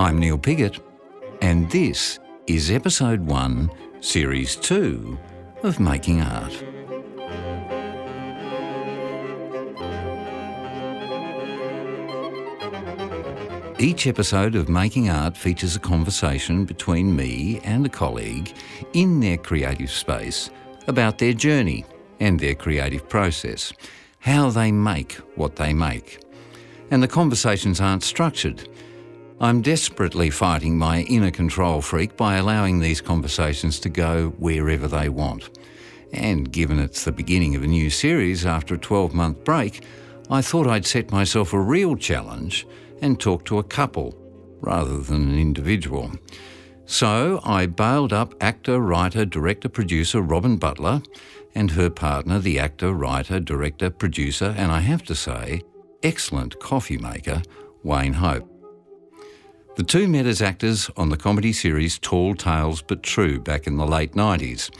I'm Neil Pigot, and this is episode one, series two of Making Art. Each episode of Making Art features a conversation between me and a colleague in their creative space about their journey and their creative process, how they make what they make. And the conversations aren't structured. I'm desperately fighting my inner control freak by allowing these conversations to go wherever they want. And given it's the beginning of a new series after a 12 month break, I thought I'd set myself a real challenge and talk to a couple rather than an individual. So I bailed up actor, writer, director, producer Robyn Butler and her partner, the actor, writer, director, producer, and I have to say, excellent coffee maker, Wayne Hope. The two met as actors on the comedy series Tall Tales But True back in the late 90s,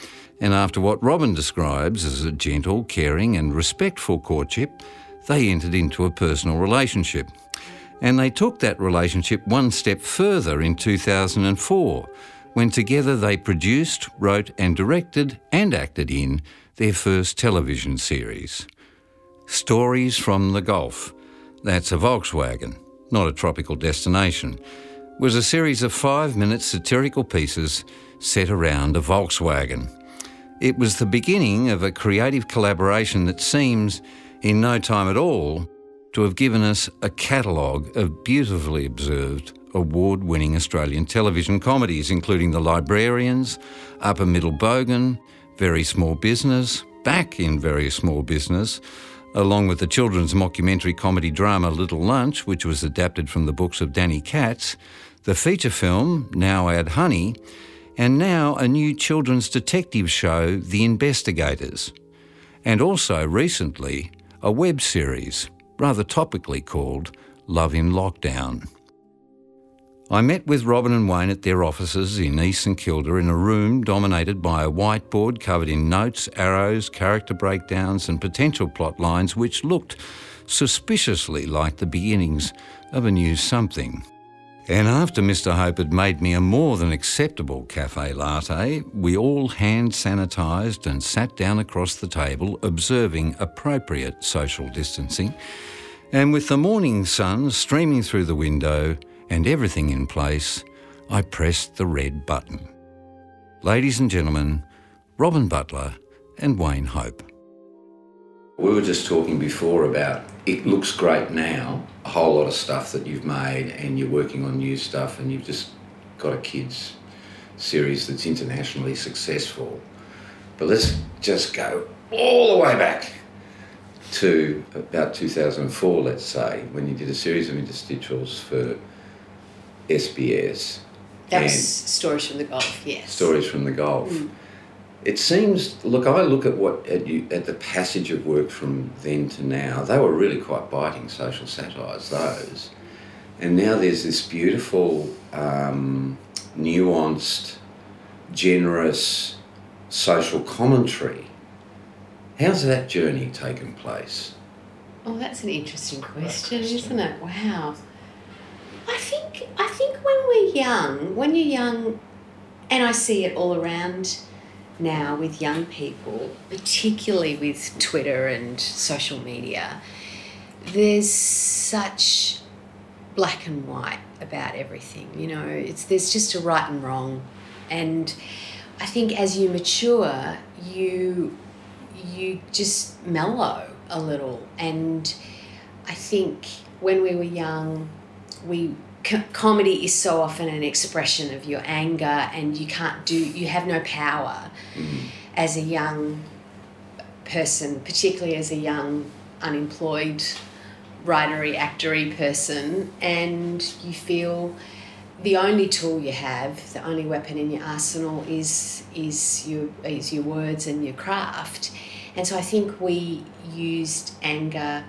and after what Robyn describes as a gentle, caring, and respectful courtship, they entered into a personal relationship. And they took that relationship one step further in 2004, when together they produced, wrote, and directed and acted in their first television series. Stories from the Golf. That's a Volkswagen, not a tropical destination. Was a series of five minute satirical pieces set around a Volkswagen. It was the beginning of a creative collaboration that seems, in no time at all, to have given us a catalogue of beautifully observed, award winning Australian television comedies, including The Librarians, Upper Middle Bogan, Very Small Business, Back in Very Small Business, along with the children's mockumentary comedy drama Little Lunch, which was adapted from the books of Danny Katz, the feature film Now Add Honey, and now a new children's detective show, The Investigators, and also recently a web series rather topically called Love in Lockdown. I met with Robyn and Wayne at their offices in East St Kilda in a room dominated by a whiteboard covered in notes, arrows, character breakdowns, and potential plot lines which looked suspiciously like the beginnings of a new something. And after Mr. Hope had made me a more than acceptable cafe latte, we all hand sanitised and sat down across the table, observing appropriate social distancing. And with the morning sun streaming through the window and everything in place, I pressed the red button. Ladies and gentlemen, Robyn Butler and Wayne Hope. We were just talking before about it looks great now, a whole lot of stuff that you've made, and you're working on new stuff, and you've just got a kids' series that's internationally successful. But let's just go all the way back to about 2004, let's say, when you did a series of interstitials for SBS. That was Stories from the Golf, yes. Stories from the Golf. Mm. It seems, look, I look at what at, you, at the passage of work from then to now. They were really quite biting social satires, those. And now there's this beautiful, um, nuanced, generous social commentary. How's that journey taken place? Oh, that's an interesting question, question, isn't it? Wow. I think I think when we're young, when you're young, and I see it all around now with young people, particularly with Twitter and social media, there's such black and white about everything. You know, it's there's just a right and wrong, and I think as you mature, you you just mellow a little, and I think when we were young, we comedy is so often an expression of your anger and you can't do you have no power mm. as a young person particularly as a young unemployed writery actory person and you feel the only tool you have the only weapon in your arsenal is is your is your words and your craft and so i think we used anger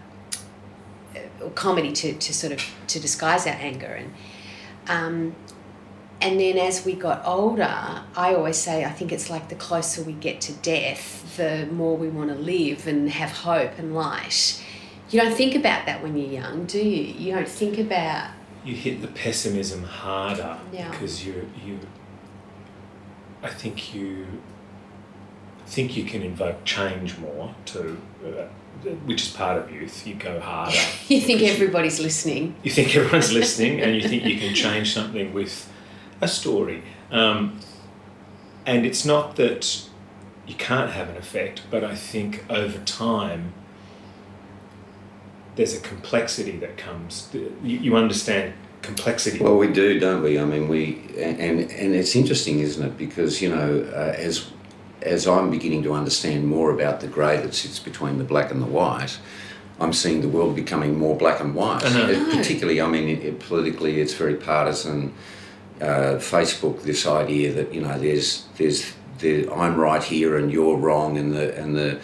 comedy to, to sort of to disguise our anger. And um, and then as we got older i always say i think it's like the closer we get to death the more we want to live and have hope and light. You don't think about that when you're young do you? You don't think about you hit the pessimism harder Yeah. because you you I think you think you can invoke change more to uh, which is part of youth. You go harder. You think everybody's listening. you think everyone's listening, and you think you can change something with a story. Um, and it's not that you can't have an effect, but I think over time there's a complexity that comes. You, you understand complexity. Well, we do, don't we? I mean, we and and it's interesting, isn't it? Because you know, uh, as as I'm beginning to understand more about the grey that sits between the black and the white, I'm seeing the world becoming more black and white. I know. It- particularly, I mean, it, it- politically, it's very partisan. Uh, Facebook, this idea that you know, there's there's the I'm right here and you're wrong, and the and the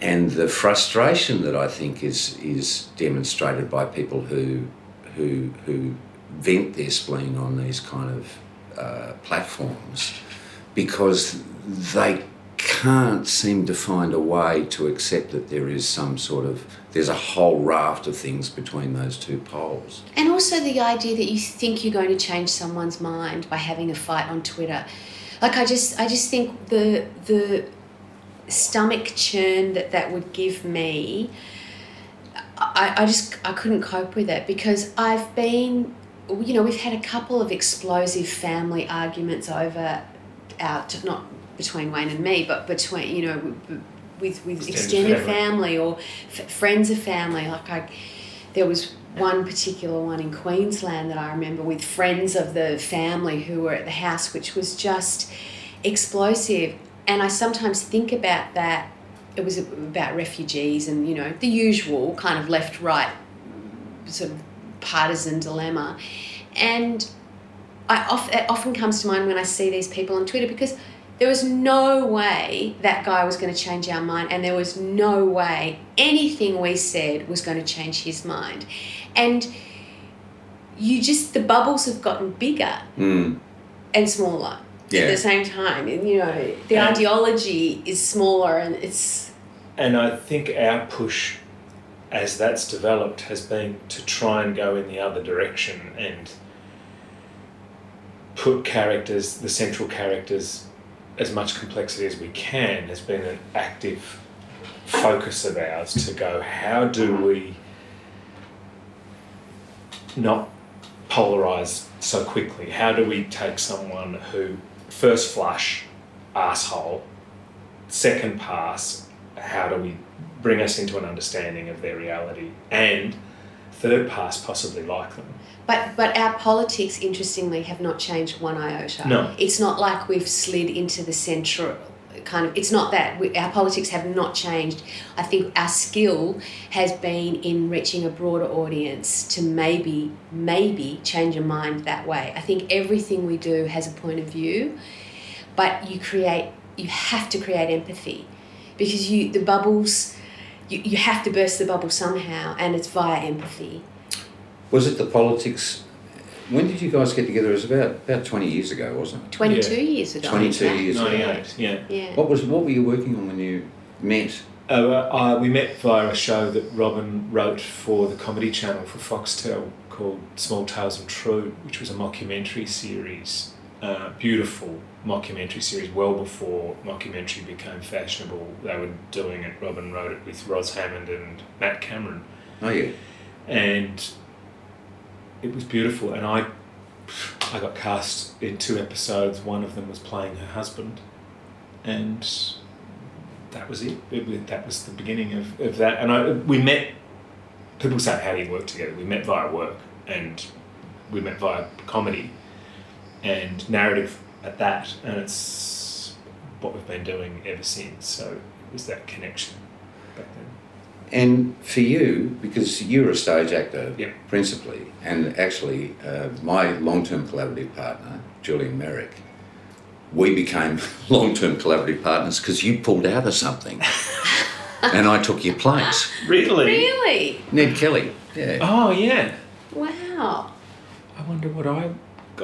and the frustration that I think is is demonstrated by people who who who vent their spleen on these kind of uh, platforms because they can't seem to find a way to accept that there is some sort of there's a whole raft of things between those two poles. And also the idea that you think you're going to change someone's mind by having a fight on Twitter. Like I just I just think the the stomach churn that that would give me I, I just I couldn't cope with it because I've been you know we've had a couple of explosive family arguments over out not between Wayne and me but between you know with with Extended extended, family. family. or f- friends of family like I there was one particular one in Queensland that I remember with friends of the family who were at the house, which was just explosive. And I sometimes think about that. It was about refugees and, you know, the usual kind of left right sort of partisan dilemma. And I off, it often comes to mind when I see these people on Twitter because there was no way that guy was going to change our mind, and there was no way anything we said was going to change his mind. And you just, the bubbles have gotten bigger Mm. and smaller Yeah. at the same time. And, you know, the And- ideology is smaller and it's, And I think our push, as that's developed, has been to try and go in the other direction and put characters, the central characters, as much complexity as we can, has been an active focus of ours to go, how do we not polarize so quickly? How do we take someone who, first flush, asshole, second pass, how do we bring us into an understanding of their reality, and third pass, possibly like them? But, but our politics, interestingly, have not changed one iota. No. It's not like we've slid into the central kind of, it's not that. We, our politics have not changed. I think our skill has been in reaching a broader audience to maybe, maybe change a mind that way. I think everything we do has a point of view, but you create, you have to create empathy because you, the bubbles, you, you have to burst the bubble somehow and it's via empathy. Was it the politics? When did you guys get together? It was about about twenty years ago, wasn't it? 22 Yeah. years ago. 22 in fact. years. 98, yeah. Yeah. What was what were you working on when you met? Uh, uh, we met via a show that Robyn wrote for the Comedy Channel for Foxtel called Tall Tales and True, which was a mockumentary series, uh, beautiful mockumentary series, well before mockumentary became fashionable. They were doing it. Robyn wrote it with Ros Hammond and Matt Cameron, Oh yeah. and it was beautiful. And I, I got cast in two episodes. One of them was playing her husband, and that was it. it that was the beginning of, of that. And I, we met. People say, "How do you work together?" We met via work, and we met via comedy, and narrative at that, and it's what we've been doing ever since. So it was that connection. And for you, because you're a stage actor Yep. principally, and actually uh, my long-term collaborative partner, Julian Meyrick, we became long-term collaborative partners because you pulled out of something, and I took your place. Really? Really? Ned Kelly. Yeah. Oh yeah. Wow. I wonder what I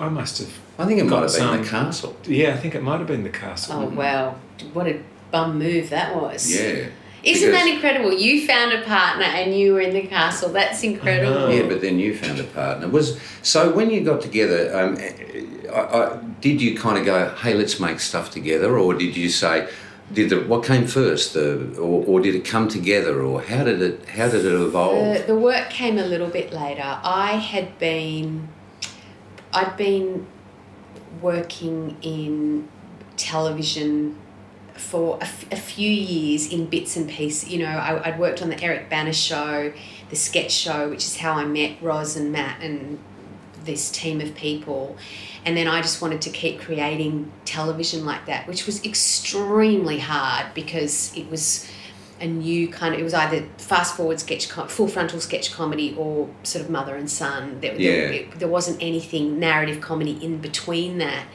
I must have. I think it might Got have been some- the castle. Yeah, I think it might have been the castle. Oh, wow. What a bum move that was. Yeah. Isn't that incredible? You found a partner and you were in the castle. That's incredible. Yeah, but then you found a partner. Was so when you got together, um, I, I, did you kind of go, "Hey, let's make stuff together," or did you say, "Did the what came first, the or, or did it come together, or how did it how did it evolve?" The, the work came a little bit later. I had been, I'd been working in television for a, f- a few years in bits and pieces. You know, I, I'd worked on the Eric Bana show, the sketch show, which is how I met Roz and Matt and this team of people. And then I just wanted to keep creating television like that, which was extremely hard because it was a new kind of, it was either fast forward sketch, com- full frontal sketch comedy or sort of mother and son. There, Yeah. there, it- there wasn't anything narrative comedy in between that.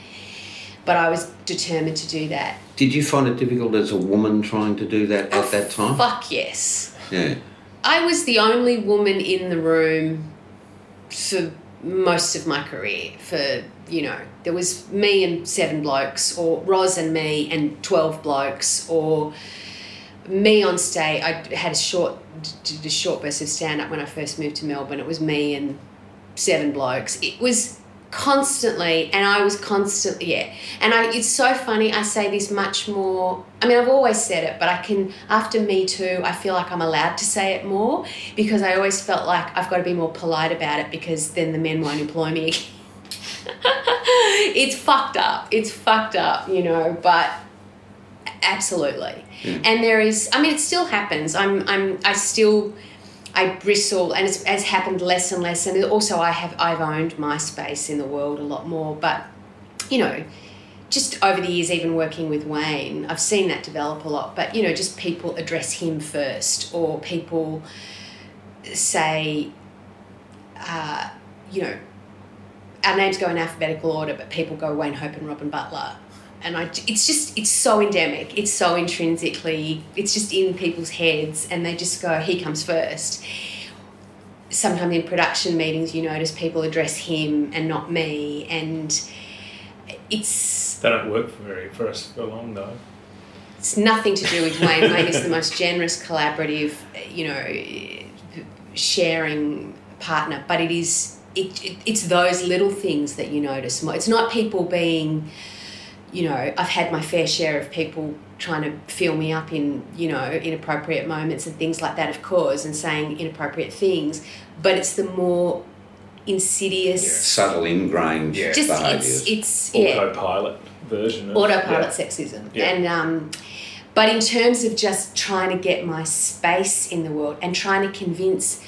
But I was determined to do that. Did you find it difficult as a woman trying to do that at that time? Fuck yes. Yeah. I was the only woman in the room for most of my career. For, you know, there was me and seven blokes, or Roz and me and 12 blokes, or me on stage. I had a short, did a short burst of stand up when I first moved to Melbourne. It was me and seven blokes. It was constantly, and I was constantly, yeah. And I, it's so funny. I say this much more. I mean, I've always said it, but I can. After Me Too, I feel like I'm allowed to say it more because I always felt like I've got to be more polite about it because then the men won't employ me it's fucked up. It's fucked up, you know. But absolutely, and there is. I mean, it still happens. I'm. I'm. I still. I bristle, and it's, has happened less and less. And also, I have I've owned my space in the world a lot more. But you know, just over the years, even working with Wayne, I've seen that develop a lot. But you know, just people address him first, or people say, uh, you know, our names go in alphabetical order, but people go Wayne Hope and Robyn Butler. And I, it's just, it's so endemic. It's so intrinsically, it's just in people's heads, and they just go, he comes first. Sometimes in production meetings, you notice people address him and not me, and it's They don't work for very for us for long though. it's nothing to do with Wayne. Wayne is the most generous, collaborative, you know, sharing partner. But it is it, it it's those little things that you notice. more. It's not people being, you know, I've had my fair share of people trying to fill me up in you know inappropriate moments and things like that, of course, and saying inappropriate things. But it's the more insidious. Subtle, ingrained Yeah. Just behaviours. it's it's yeah Autopilot version. Of, autopilot yeah. sexism Yeah. and um but in terms of just trying to get my space in the world and trying to convince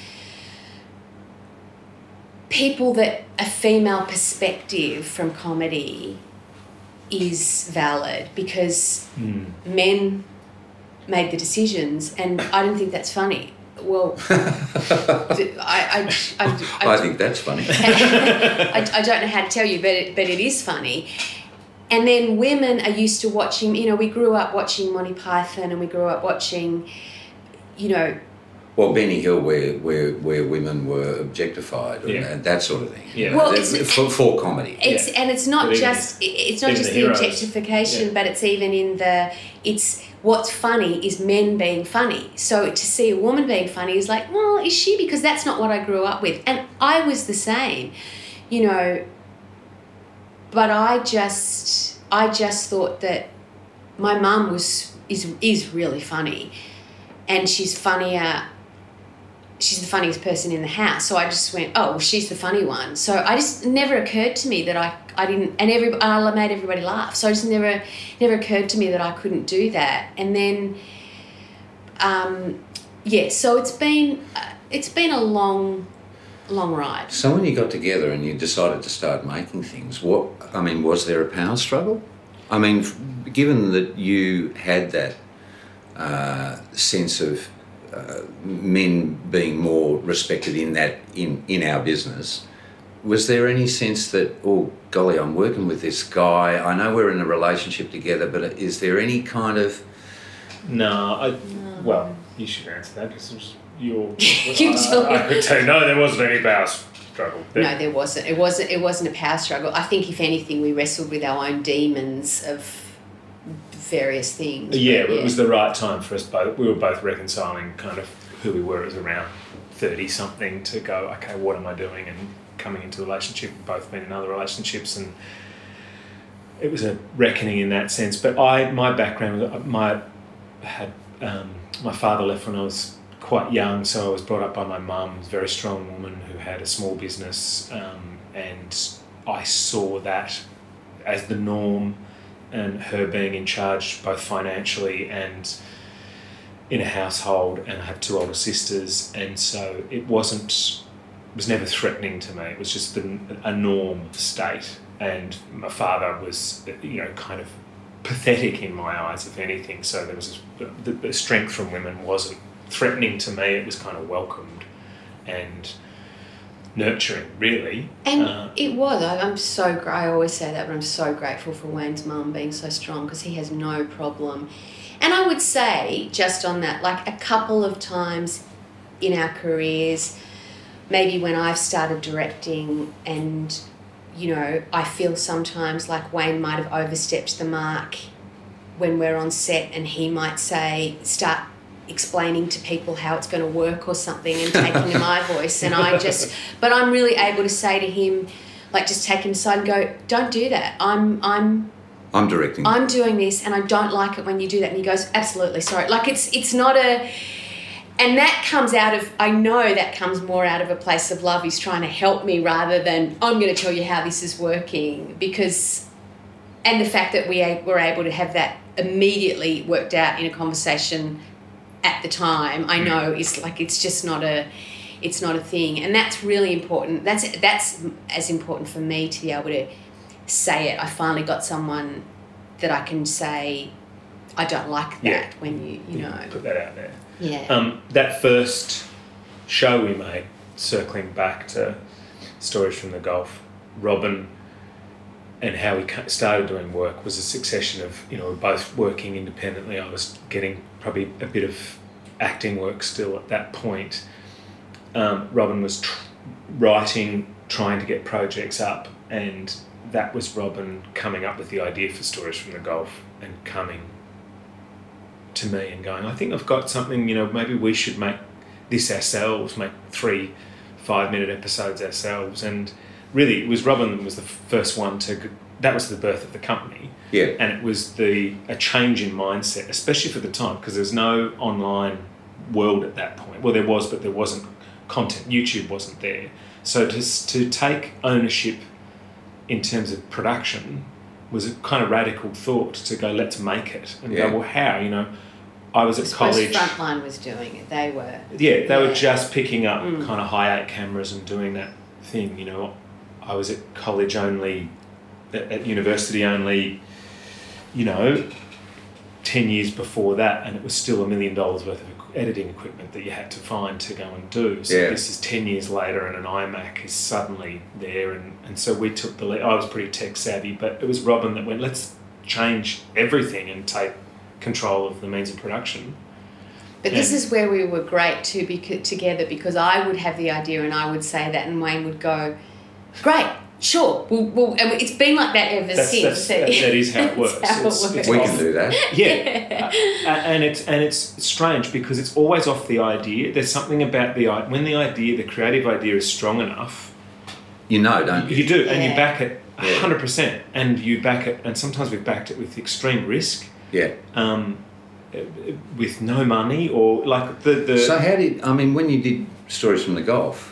people that a female perspective from comedy is valid because Mm. men made the decisions and I don't think that's funny. Well, I, I, I, I, I think that's funny. I, I don't know how to tell you, but it, but it is funny. And then women are used to watching. You know, we grew up watching Monty Python, and we grew up watching, you know, Well, Benny Hill, where where where women were objectified Yeah. and that sort of thing. Yeah. Well, That's it's- for, for comedy. it's and it's not But even- just it's not just the the, objectification, Yeah. but it's even in the it's what's funny is men being funny. So to see a woman being funny is like, well, is she? Because that's not what I grew up with, and I was the same, you know. But I just I just thought that my mum was is is really funny, and she's funnier she's the funniest person in the house. So I just went, oh, well, she's the funny one. So I just never occurred to me that I, I didn't, and every I made everybody laugh. So I just never never occurred to me that I couldn't do that. And then, um, yeah. So it's been uh, it's been a long, long ride. So when you got together and you decided to start making things, what I mean, was there a power struggle? I mean, given that you had that uh, sense of uh, men being more respected in that in in our business, was there any sense that oh golly, I'm working with this guy. I know we're in a relationship together, but is there any kind of No, I. Well, you should answer that because it was your. You I, tell I me. could tell you, no, there wasn't any power struggle. There- No, there wasn't. It wasn't. It wasn't a power struggle. I think, if anything, we wrestled with our own demons of various things. Yeah, but it was the right time for us both. We were both reconciling kind of who we were as around 30 something to go, okay, what am I doing? And coming into the relationship, we've both been in other relationships and it was a reckoning in that sense. But I, my background, my had um, my father left when I was quite young, so I was brought up by my mum, a very strong woman who had a small business, um, and I saw that as the norm, and her being in charge both financially and in a household. And I have two older sisters, and so it wasn't it was never threatening to me. It was just a, a norm state, and my father was you know kind of pathetic in my eyes, if anything. So there was the, the strength from women wasn't threatening to me. It was kind of welcomed and nurturing, really. And Uh, it was. I, I'm so. I always say that, but I'm so grateful for Wayne's mum being so strong because he has no problem. And I would say, just on that, like a couple of times in our careers, maybe when I've started directing, and you know, I feel sometimes like Wayne might have overstepped the mark when we're on set, and he might say, start explaining to people how it's going to work or something and taking my voice and I just but I'm really able to say to him like just take him aside and go don't do that. I'm I'm I'm directing. I'm doing this and I don't like it when you do that. And he goes absolutely sorry. Like it's it's not a and that comes out of I know that comes more out of a place of love. He's trying to help me rather than I'm going to tell you how this is working because and the fact that we were able to have that immediately worked out in a conversation at the time I know is like it's just not a it's not a thing and that's really important that's that's as important for me to be able to say it I finally got someone that I can say I don't like that Yeah. when you you know put that out there. yeah Um, that first show we made, circling back to stories from the Golf, Robyn and how we started doing work was a succession of you know both working independently. I was getting probably a bit of acting work still at that point. Um, Robyn was tr- writing, trying to get projects up, and that was Robyn coming up with the idea for stories from the Golf and coming to me and going, I think I've got something, you know, maybe we should make this ourselves, make three five minute episodes ourselves. And really, it was Robyn was the first one to, that was the birth of the company. yeah. And it was the a change in mindset, especially for the time, because there's no online world at that point. Well, there was, but there wasn't content. YouTube wasn't there. So to, to take ownership in terms of production was a kind of radical thought to go, let's make it. And Yeah. go, well, how? You know, I was I at suppose college. Frontline was doing it they were Yeah, they were just picking up Mm. kind of high eight cameras and doing that thing. You know, I was at college only, at, at university only. You know, ten years before that, and it was still a million dollars worth of editing equipment that you had to find to go and do. So Yeah. this is ten years later, and an iMac is suddenly there, and and so we took the lead. I was pretty tech savvy, but it was Robyn that went, let's change everything and take control of the means of production. But this is where we were great too, because, together because I would have the idea and I would say that, and Wayne would go, "Great, sure." We'll, we'll, it's been like that ever That's, since. that's, that, that is how it works. how it works. it's We off- can do that. Yeah, Uh, and it's and it's strange because it's always off the idea. There's something about the i- when the idea, the creative idea, is strong enough. You know, don't you? You do, and you back it Yeah. hundred percent, and you back it, and sometimes we've backed it with extreme risk, Yeah. um, with no money or like the the. So how did I mean when you did stories from the Golf?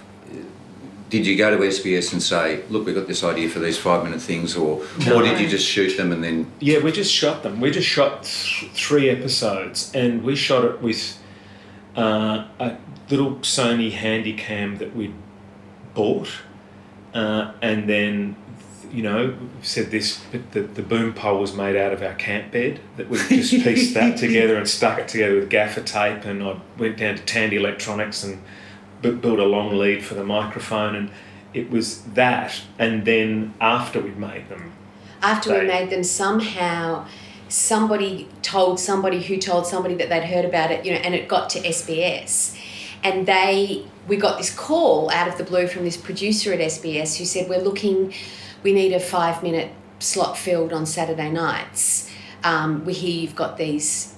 Did you go to SBS and say, "Look, we've got this idea for these five-minute things," or or did you just shoot them and then? Yeah, we just shot them. We just shot th- three episodes, and we shot it with uh, a little Sony Handycam that we bought, uh, and then you know said this. But the the boom pole was made out of our camp bed that we just pieced that together and stuck it together with gaffer tape, and I went down to Tandy Electronics and built a long lead for the microphone, and it was that. And then after we'd made them, After we made them, somehow somebody told somebody who told somebody that they'd heard about it, you know, and it got to SBS. And they, we got this call out of the blue from this producer at SBS who said, We're looking, we need a five minute slot filled on Saturday nights. Um, we hear you've got these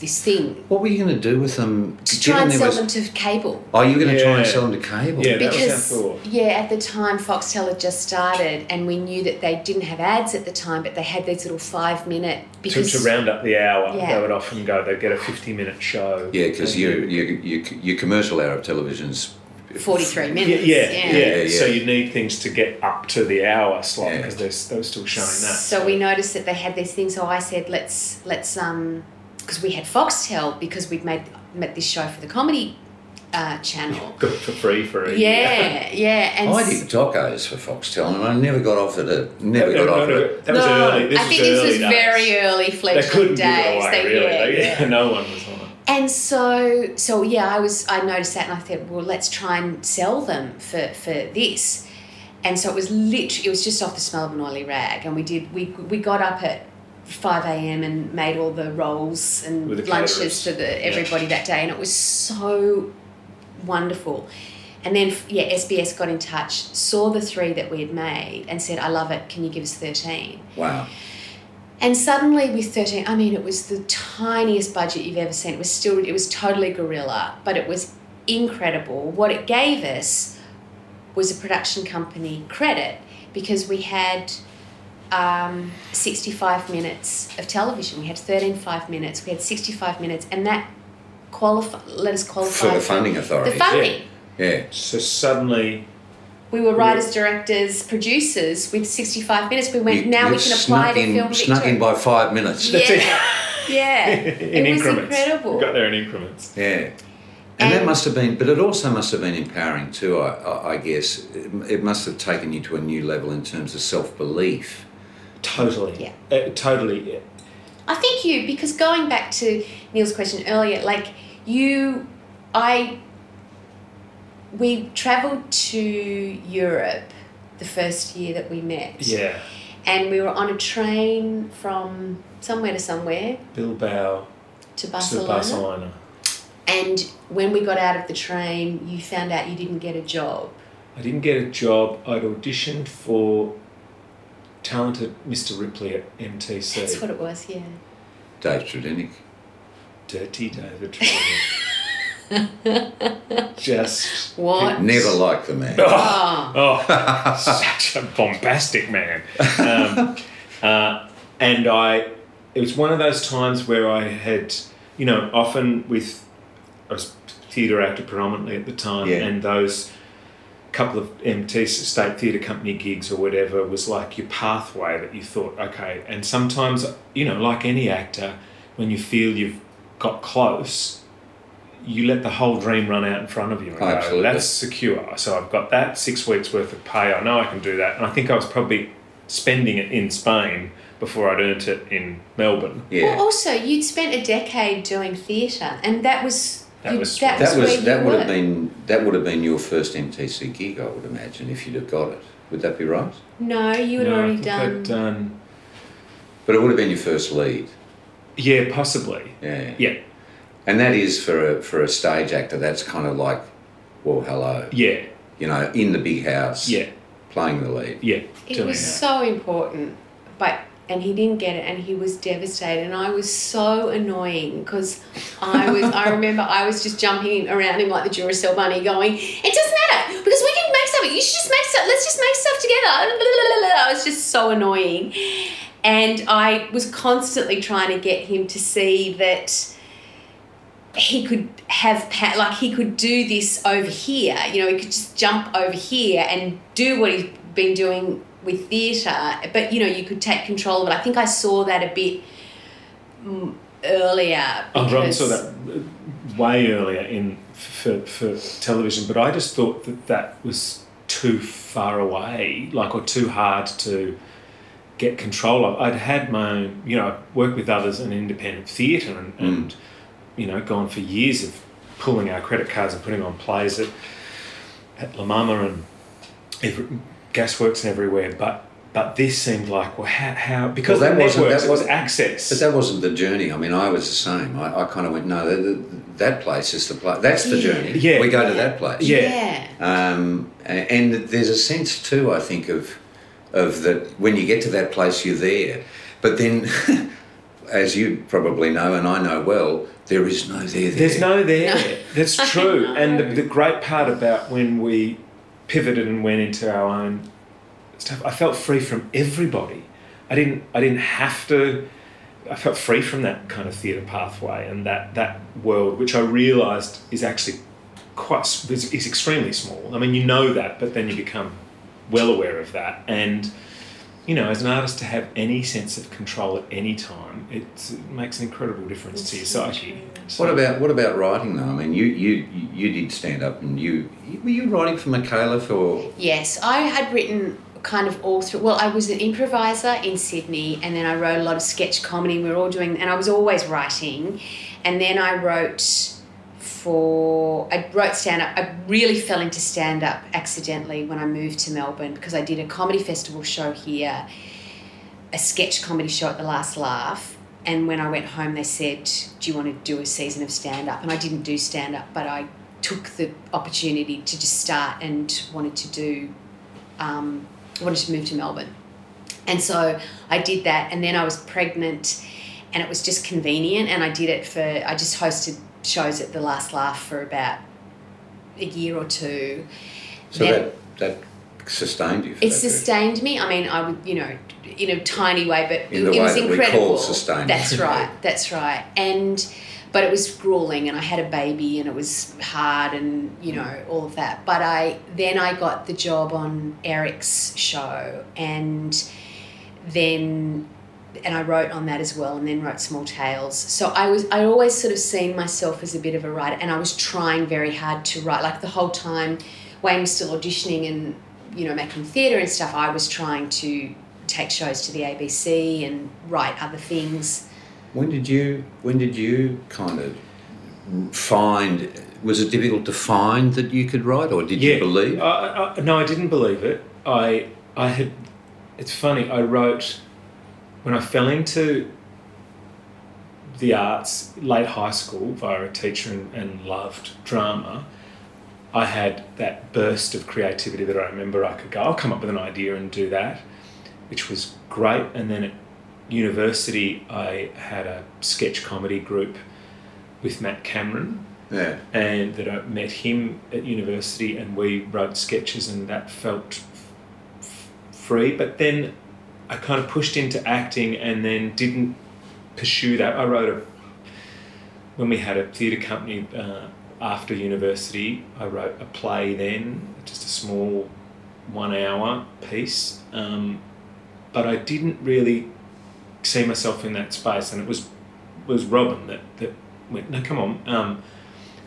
this thing. What were you going to do with them? To Given try and sell was- them to cable. Oh, you were going to try and sell them to cable? Yeah, that was our because thought. yeah, at the time Foxtel had just started, and we knew that they didn't have ads at the time, but they had these little five minute To, because to round up the hour, Yeah. they would often go, they'd get a 50 minute show. Yeah, because And your, your, your, your commercial hour of television's forty three minutes. yeah, yeah, Yeah, yeah. So you need things to get up to the hour slot Yeah. because they were still showing that. So we noticed that they had these things. So I said, let's let's um, because we had Foxtel because we'd made made this show for the comedy uh, channel. Got for free for a Yeah, yeah, and I s- did tacos for Foxtel and I never got offered it. Never No, got no, offered no, it. That was no, early. This I was think this early was days. very early They fledgling couldn't days. give it away, They- really. yeah, They- yeah. no one was on it. And so, so yeah, I was. I noticed that, and I thought, well, let's try and sell them for for this. And so it was literally, it was just off the smell of an oily rag, and we did. We we got up at five a.m. and made all the rolls and lunches for the Yeah. everybody that day, and it was so wonderful. And then yeah, SBS got in touch, saw the three that we had made, and said, "I love it. Can you give us 13? Wow. And suddenly with 13, I mean, it was the tiniest budget you've ever seen. It was still, it was totally guerrilla, but it was incredible. What it gave us was a production company credit because we had um, 65 minutes of television. We had 13 five minutes. We had 65 minutes, and that qualify, let us qualify For the funding authority. The funding. Yeah. So suddenly, We were writers, directors, producers with 65 minutes. We went, You- now we can apply snuck to in, film Snuck in by five minutes. Yeah, yeah. in it was increments. incredible. We got there in increments. Yeah. And, that must have been, but it also must have been empowering too, I, I, I guess. It, it must have taken you to a new level in terms of self belief. Totally. Yeah. Uh, totally. I think you, because going back to Neil's question earlier, like you, I, we travelled to Europe the first year that we met. Yeah. And we were on a train from somewhere to somewhere Bilbao to Barcelona. to Barcelona. Barcelona. And when we got out of the train, you found out you didn't get a job. I didn't get a job. I'd auditioned for talented Mr. Ripley at MTC. That's what it was, yeah. Dave Stradinik. Dirty David Trotter. Just What? Never liked the man. Oh, Oh, oh, such a bombastic man. Um, uh, and I, it was one of those times where I had, you know, often with, I was theatre actor predominantly at the time, Yeah. and those couple of MT state theatre company gigs or whatever was like your pathway that you thought, okay. And sometimes, you know, like any actor, when you feel you've got close, you let the whole dream run out in front of you and go, Absolutely. that's secure. So I've got that six weeks worth of pay. I know I can do that. And I think I was probably spending it in Spain before I'd earned it in Melbourne. Yeah. Well, also, you'd spent a decade doing theatre, and that was That you- was- that, that where was you that would have been that would have been your first MTC gig, I would imagine, if you'd have got it. Would that be right? No, you had No, I already think done. I'd done. But it would have been your first lead. Yeah, possibly. Yeah. Yeah, And that is for a for a stage actor. That's kind of like, well, hello. yeah, You know, in the big house. yeah, Playing the lead. yeah. It was that. so important, but and he didn't get it, and he was devastated, and I was so annoying because I was. I remember I was just jumping around him like the Duracell bunny, going, "It doesn't matter because we can make stuff. You should just make stuff. Let's just make stuff together." I was just so annoying, and I was constantly trying to get him to see that he could have like he could do this over here you know he could just jump over here and do what he's been doing with theatre but you know you could take control of it i think i saw that a bit mm, earlier Oh, Ron saw that way earlier in for, for television, but I just thought that that was too far away, like or too hard to get control of. I'd had my own, you know, worked with others in independent theatre and, and you know, gone for years of pulling our credit cards and putting on plays at at La Mama and every, Gasworks and everywhere, but. But this seemed like well, how, how because Well, that wasn't- networks that it was access. But that wasn't the journey. I mean, I was the same. I, I kind of went, no, that, that place is the place. That's the Yeah. journey. Yeah. We go to that place. Yeah. Um, a- and there's a sense too, I think, of of that when you get to that place, you're there. But then as you probably know, and I know well, there is no there there. There's no there. No. That's true. And the, the great part about when we pivoted and went into our own stuff, I felt free from everybody. I didn't. I didn't have to. I felt free from that kind of theatre pathway and that that world, which I realised is actually quite is, is extremely small. I mean, you know that, but then you become well aware of that and. You know, as an artist, to have any sense of control at any time, it's, it makes an incredible difference to your psyche. So- What about what about writing though? I mean, you you you did stand up, and you were you writing for Michaela for Yes, I had written kind of all through. Well, I was an improviser in Sydney, and then I wrote a lot of sketch comedy. We were all doing, and I was always writing. And then I wrote for I wrote stand up. I really fell into stand up accidentally when I moved to Melbourne because I did a comedy festival show here, a sketch comedy show at the Last Laugh. And when I went home, they said, "Do you want to do a season of stand up?" And I didn't do stand up, but I took the opportunity to just start and wanted to do um, wanted to move to Melbourne. And so I did that, and then I was pregnant, and it was just convenient. And I did it for, I just hosted shows at the Last Laugh for about a year or two. so Then- that that sustained you. It that period. sustained me. I mean, I would, you know, in a tiny way, but In it, was way that call incredible. That's right. That's right. And but it was grueling, and I had a baby, and it was hard, and you know all of that. But I then I got the job on Eric's show, and then and I wrote on that as well, and then wrote Small Tales. So I was I always sort of seen myself as a bit of a writer, and I was trying very hard to write. Like the whole time, Wayne was still auditioning and you know making theatre and stuff. I was trying to take shows to the ABC and write other things. When did you when did you kind of find? Was it difficult to find that you could write, or did you believe? I, I, no, I didn't believe it. I I had. It's funny. I wrote when I fell into the arts late high school via a teacher and, and loved drama. I had that burst of creativity that I remember I could go. I'll come up with an idea and do that, which was great. And then at university, I had a sketch comedy group with Matt Cameron Yeah. and that I met him at university and we wrote sketches and that felt f- free. But then I kind of pushed into acting and then didn't pursue that. I wrote a when we had a theatre company uh, after university. I wrote a play then, just a small one hour piece. Um, but I didn't really see myself in that space, and it was was Robyn that that went no come on. Um,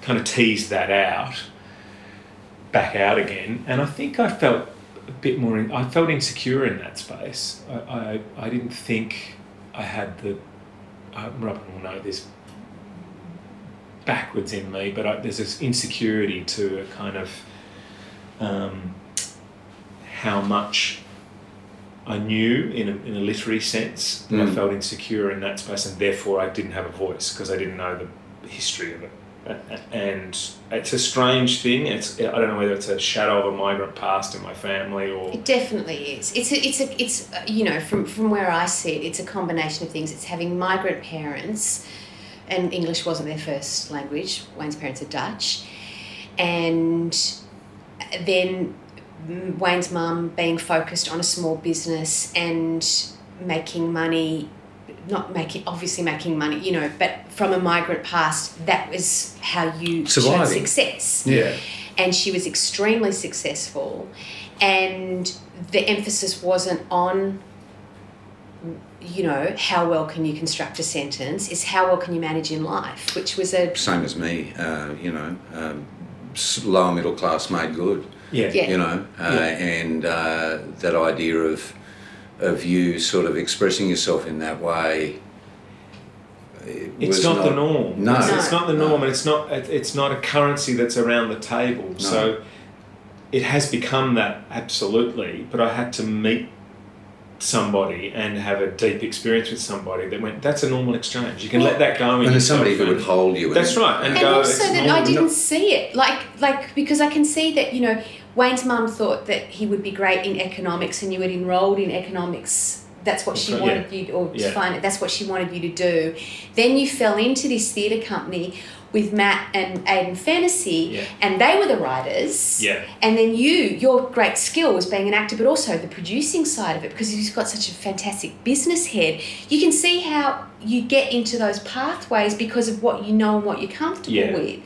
kind of teased that out, back out again, and I think I felt a bit more. In, I felt insecure in that space. I, I, I didn't think I had the. Uh, Robyn will know this backwards in me, but I, there's this insecurity to a kind of um, how much I knew in a, in a literary sense. that I Mm. felt insecure in that space, and therefore I didn't have a voice because I didn't know the history of it. And it's a strange thing. It's I don't know whether it's a shadow of a migrant past in my family or It definitely is. It's a, it's a, it's you know from from where I see it, it's a combination of things. It's having migrant parents, and English wasn't their first language. Wayne's parents are Dutch, and then Wayne's mum being focused on a small business and making money. Not making, obviously making money, you know, but from a migrant past, that was how you showed success Yeah. and she was extremely successful and the emphasis wasn't on you know how well can you construct a sentence is how well can you manage in life which was a Same as me. Uh, you know, um, lower middle class made good. yeah, Yeah. You know, uh, Yeah. and uh, that idea of of you sort of expressing yourself in that way. it It's was not, the norm. No. it's, it's not the No. norm, and it's not it- it's not a currency that's around the table. So it has become that absolutely. But I had to meet somebody and have a deep experience with somebody that went. That's a normal exchange. You can let that go. in And there's somebody who would hold you. That's and, right, and and go, also it's that normal. I didn't see it like like because I can see that you know Wayne's mum thought that he would be great in economics and you had enrolled in economics that's what she right, wanted you or Yeah. find that's what she wanted you to do. Then you fell into this theatre company with Matt and Aidan Fennessy, Yeah. and they were the writers. Yeah. And then you, your great skill was being an actor, but also the producing side of it, because you've got such a fantastic business head. You can see how you get into those pathways because of what you know and what you're comfortable Yeah. with.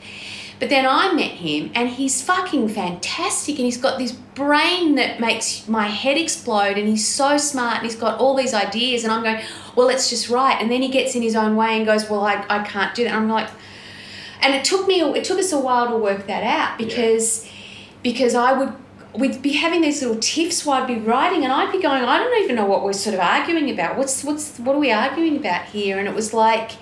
But then I met him, and he's fucking fantastic, and he's got this brain that makes my head explode, and he's so smart, and he's got all these ideas, and I'm going, well, let's just right. And then he gets in his own way and goes, well, I, I can't do that. I'm like, and it took me, it took us a while to work that out because, because I would. We'd be having these little tiffs while I'd be writing, and I'd be going, I don't even know what we're sort of arguing about. What's what's what are we arguing about here? And it was like,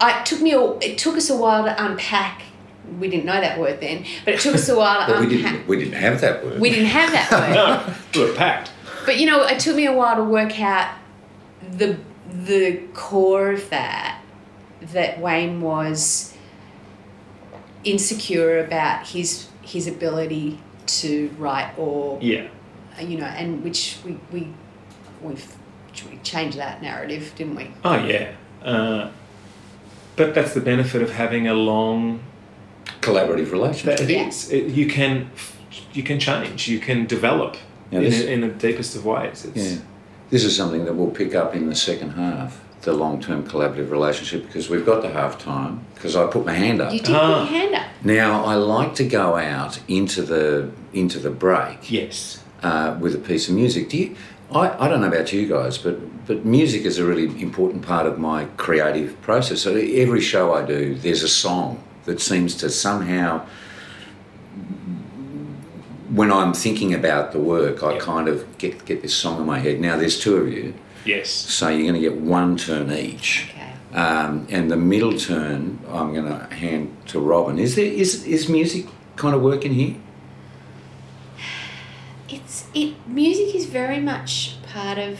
I, it took me, it took us a while to unpack. We didn't know that word then, but it took us a while to But we unpack. didn't, we didn't have that word. We didn't have that word. No, we were packed. But you know, it took me a while to work out the the core of that that Wayne was insecure about his his ability to write or Yeah. you know, and which we we we've we changed that narrative, didn't we? Oh yeah. Uh, but that's the benefit of having a long. Collaborative relationship. That it Yeah. is. It, you can, you can change. You can develop Yeah, in, this- a, in the deepest of ways. It's, Yeah. This is something that we'll pick up in the second half, the long term collaborative relationship, because we've got the half time, because I put my hand up. You did Ah. put your hand up. Now I like to go out into the into the break Yes. uh, with a piece of music. Do you? I, I don't know about you guys, but but music is a really important part of my creative process. So every show I do, there's a song that seems to somehow, when I'm thinking about the work, I Yeah. kind of get get this song in my head. Now there's two of you, Yes. so you're going to get one turn each. Okay. Um, and the middle turn, I'm going to hand to Robyn. Is there is is music kind of working here? it's it music is very much part of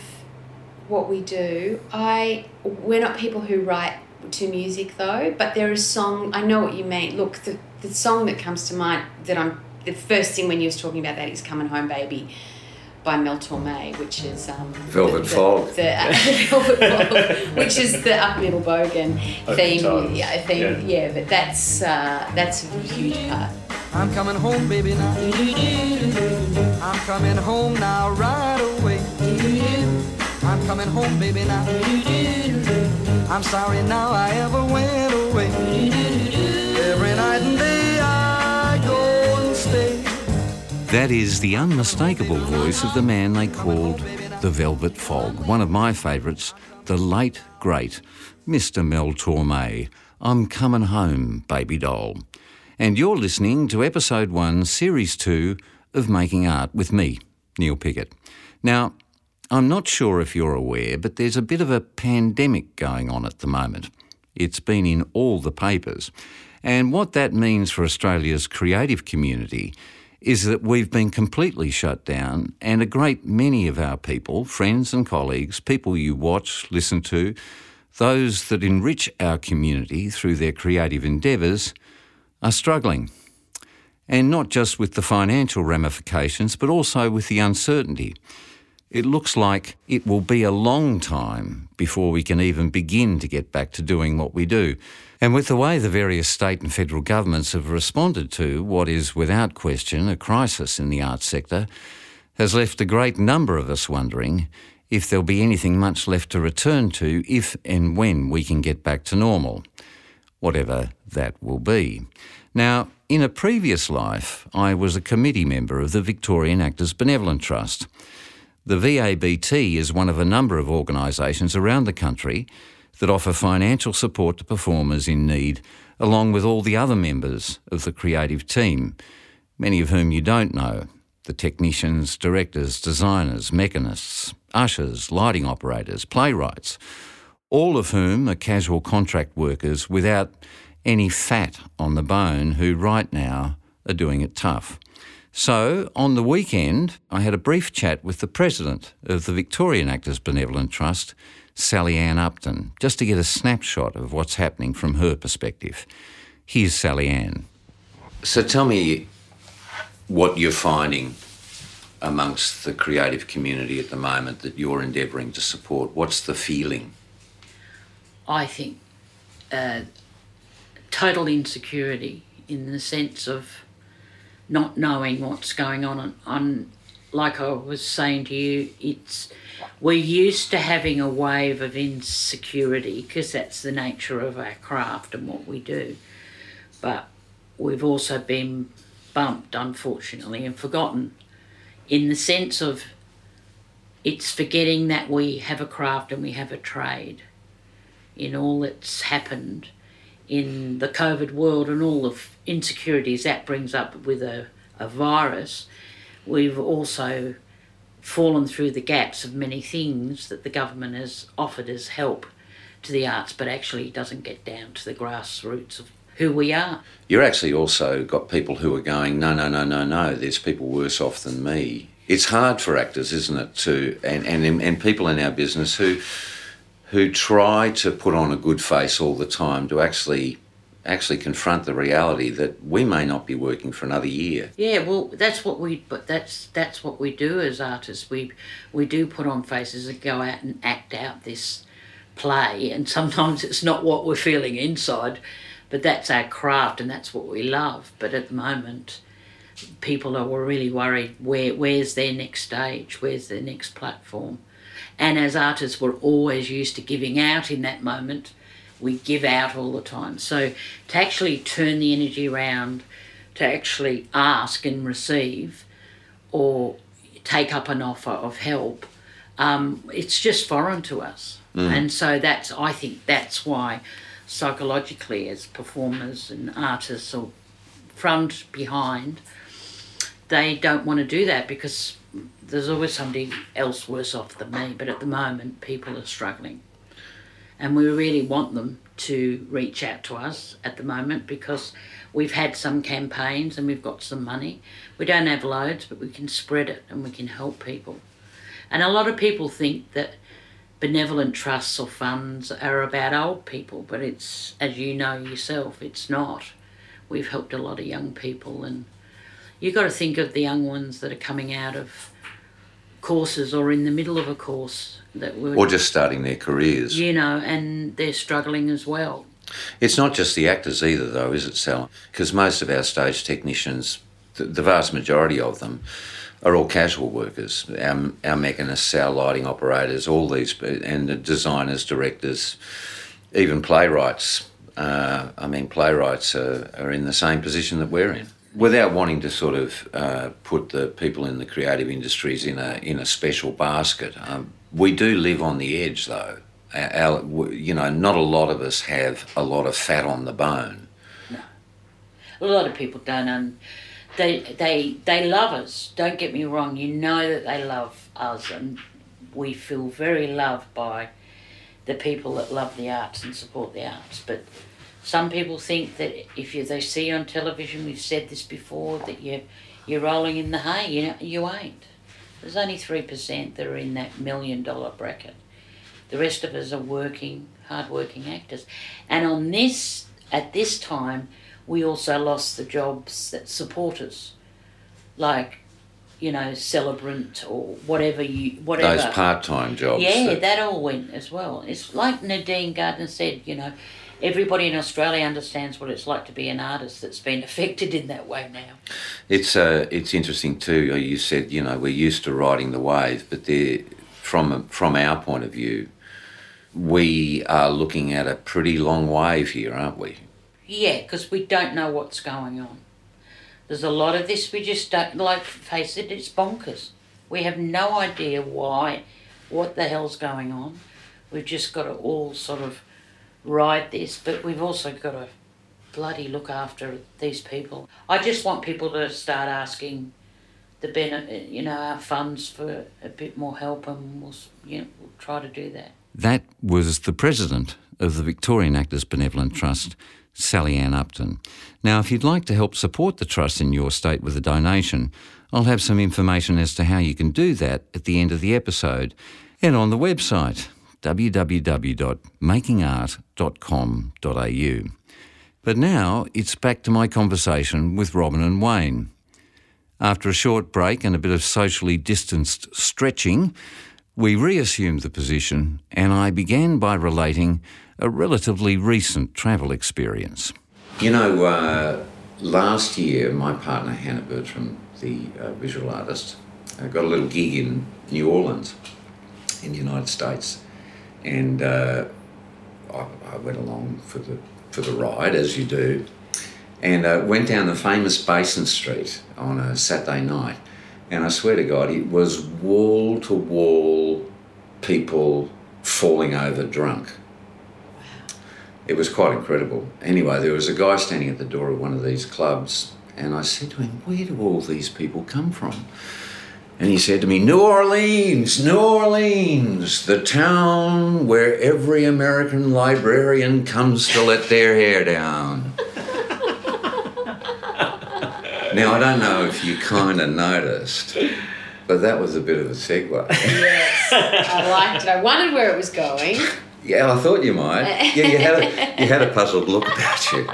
what we do i we're not people who write to music though but there is song i know what you mean look the, the song that comes to mind that i'm the first thing when you was talking about that is coming home baby by Mel Torme, which is um, Velvet the, Fog. the, uh, Velvet Fog, which is the Upper Middle Bogan theme. times. Yeah, theme. Yeah. Yeah. but that's uh, that's a huge part. I'm coming home, baby, now. I'm coming home now, right away. I'm coming home, baby, now. I'm sorry now I ever went away. Every night and day I go and stay. That is the unmistakable voice of the man they called the Velvet Fog, one of my favourites, the late, great Mr. Mel Torme. I'm coming home, baby doll. And you're listening to episode one, series two of Making Art with me, Neil Pigot. Now, I'm not sure if you're aware, but there's a bit of a pandemic going on at the moment. It's been in all the papers. And what that means for Australia's creative community is that we've been completely shut down, and a great many of our people, friends and colleagues, people you watch, listen to, those that enrich our community through their creative endeavours, are struggling. And not just with the financial ramifications, but also with the uncertainty. It looks like it will be a long time before we can even begin to get back to doing what we do. And with the way the various state and federal governments have responded to what is without question a crisis in the arts sector, has left a great number of us wondering if there'll be anything much left to return to if and when we can get back to normal, whatever that will be. Now, in a previous life, I was a committee member of the Victorian Actors Benevolent Trust. The VABT is one of a number of organisations around the country that offer financial support to performers in need, along with all the other members of the creative team, many of whom you don't know the technicians, directors, designers, mechanists, ushers, lighting operators, playwrights, all of whom are casual contract workers without any fat on the bone who right now are doing it tough. So, on the weekend, I had a brief chat with the president of the Victorian Actors Benevolent Trust, Sally Ann Upton, just to get a snapshot of what's happening from her perspective. Here's Sally Ann. So, tell me what you're finding amongst the creative community at the moment that you're endeavouring to support? What's the feeling? I think uh, total insecurity in the sense of not knowing what's going on. And like I was saying to you, it's we're used to having a wave of insecurity because that's the nature of our craft and what we do. But we've also been bumped, unfortunately, and forgotten in the sense of it's forgetting that we have a craft and we have a trade in all that's happened in the COVID world and all the insecurities that brings up with a, a virus. We've also fallen through the gaps of many things that the government has offered as help to the arts, but actually doesn't get down to the grassroots of who we are. You're actually also got people who are going, no, no, no, no, no, there's people worse off than me. It's hard for actors, isn't it, to and, and, and people in our business who who try to put on a good face all the time to actually actually confront the reality that we may not be working for another year. Yeah, well, that's what we but that's that's what we do as artists. We we do put on faces and go out and act out this play, and sometimes it's not what we're feeling inside, but that's our craft and that's what we love. But at the moment, people are really worried. Where where's their next stage? Where's their next platform? And as artists, we're always used to giving out in that moment we give out all the time. So to actually turn the energy around, to actually ask and receive, or take up an offer of help, um, it's just foreign to us. Mm. And so that's I think that's why psychologically as performers and artists or front behind they don't want to do that because there's always somebody else worse off than me but at the moment people are struggling and we really want them to reach out to us at the moment because we've had some campaigns and we've got some money. We don't have loads, but we can spread it and we can help people. And a lot of people think that benevolent trusts or funds are about old people, but it's, as you know yourself, it's not. We've helped a lot of young people, and you've got to think of the young ones that are coming out of courses or in the middle of a course that were or just starting their careers. You know and they're struggling as well. It's not just the actors either though is it sal? Because most of our stage technicians the, vast majority of them are all casual workers. Our, our mechanists our lighting operators all these and the designers directors even playwrights uh, i mean playwrights are, are in the same position that we're in without wanting to sort of uh, put the people in the creative industries in a in a special basket, um, we do live on the edge, though. Our, you know, not a lot of us have a lot of fat on the bone. No, a lot of people don't. Um, they they they love us. Don't get me wrong. You know that they love us, and we feel very loved by the people that love the arts and support the arts. But some people think that if you, they see you on television, we've said this before, that you, you're rolling in the hay. You, know, you ain't. There's only 3% that are in that million dollar bracket. The rest of us are working, hard working actors. And on this, at this time, we also lost the jobs that support us. Like, you know, celebrant or whatever you whatever. Those part time jobs. Yeah, that... that all went as well. It's like Nadine Garner said, you know, everybody in Australia understands what it's like to be an artist that's been affected in that way now. It's uh, it's interesting too. You said you know we're used to riding the wave, but from from our point of view, we are looking at a pretty long wave here, aren't we? Yeah, because we don't know what's going on. There's a lot of this we just don't like. Face it, it's bonkers. We have no idea why, what the hell's going on. We've just got to all sort of ride this, but we've also got to bloody look after these people. I just want people to start asking the benefit, you know, our funds for a bit more help, and we'll, you know, we'll try to do that. That was the president of the Victorian Actors Benevolent Trust, Sally Ann Upton. Now, if you'd like to help support the trust in your state with a donation, I'll have some information as to how you can do that at the end of the episode and on the website www.makingart.com.au. But now it's back to my conversation with Robyn and Wayne. After a short break and a bit of socially distanced stretching, we reassumed the position and I began by relating a relatively recent travel experience. You know, uh, last year, my partner Hannah Bertram, the uh, visual artist, uh, got a little gig in New Orleans in the United States. And uh, I, I went along for the, for the ride, as you do and uh, went down the famous Basin Street on a Saturday night. And I swear to God, it was wall to wall people falling over drunk. It was quite incredible. Anyway, there was a guy standing at the door of one of these clubs, and I said to him, Where do all these people come from? And he said to me, New Orleans, New Orleans, the town where every American librarian comes to let their hair down. Now, I don't know if you kind of noticed, but that was a bit of a segue. Yes, I liked it. I wondered where it was going. Yeah, I thought you might. Yeah, you had a, you had a puzzled look about you.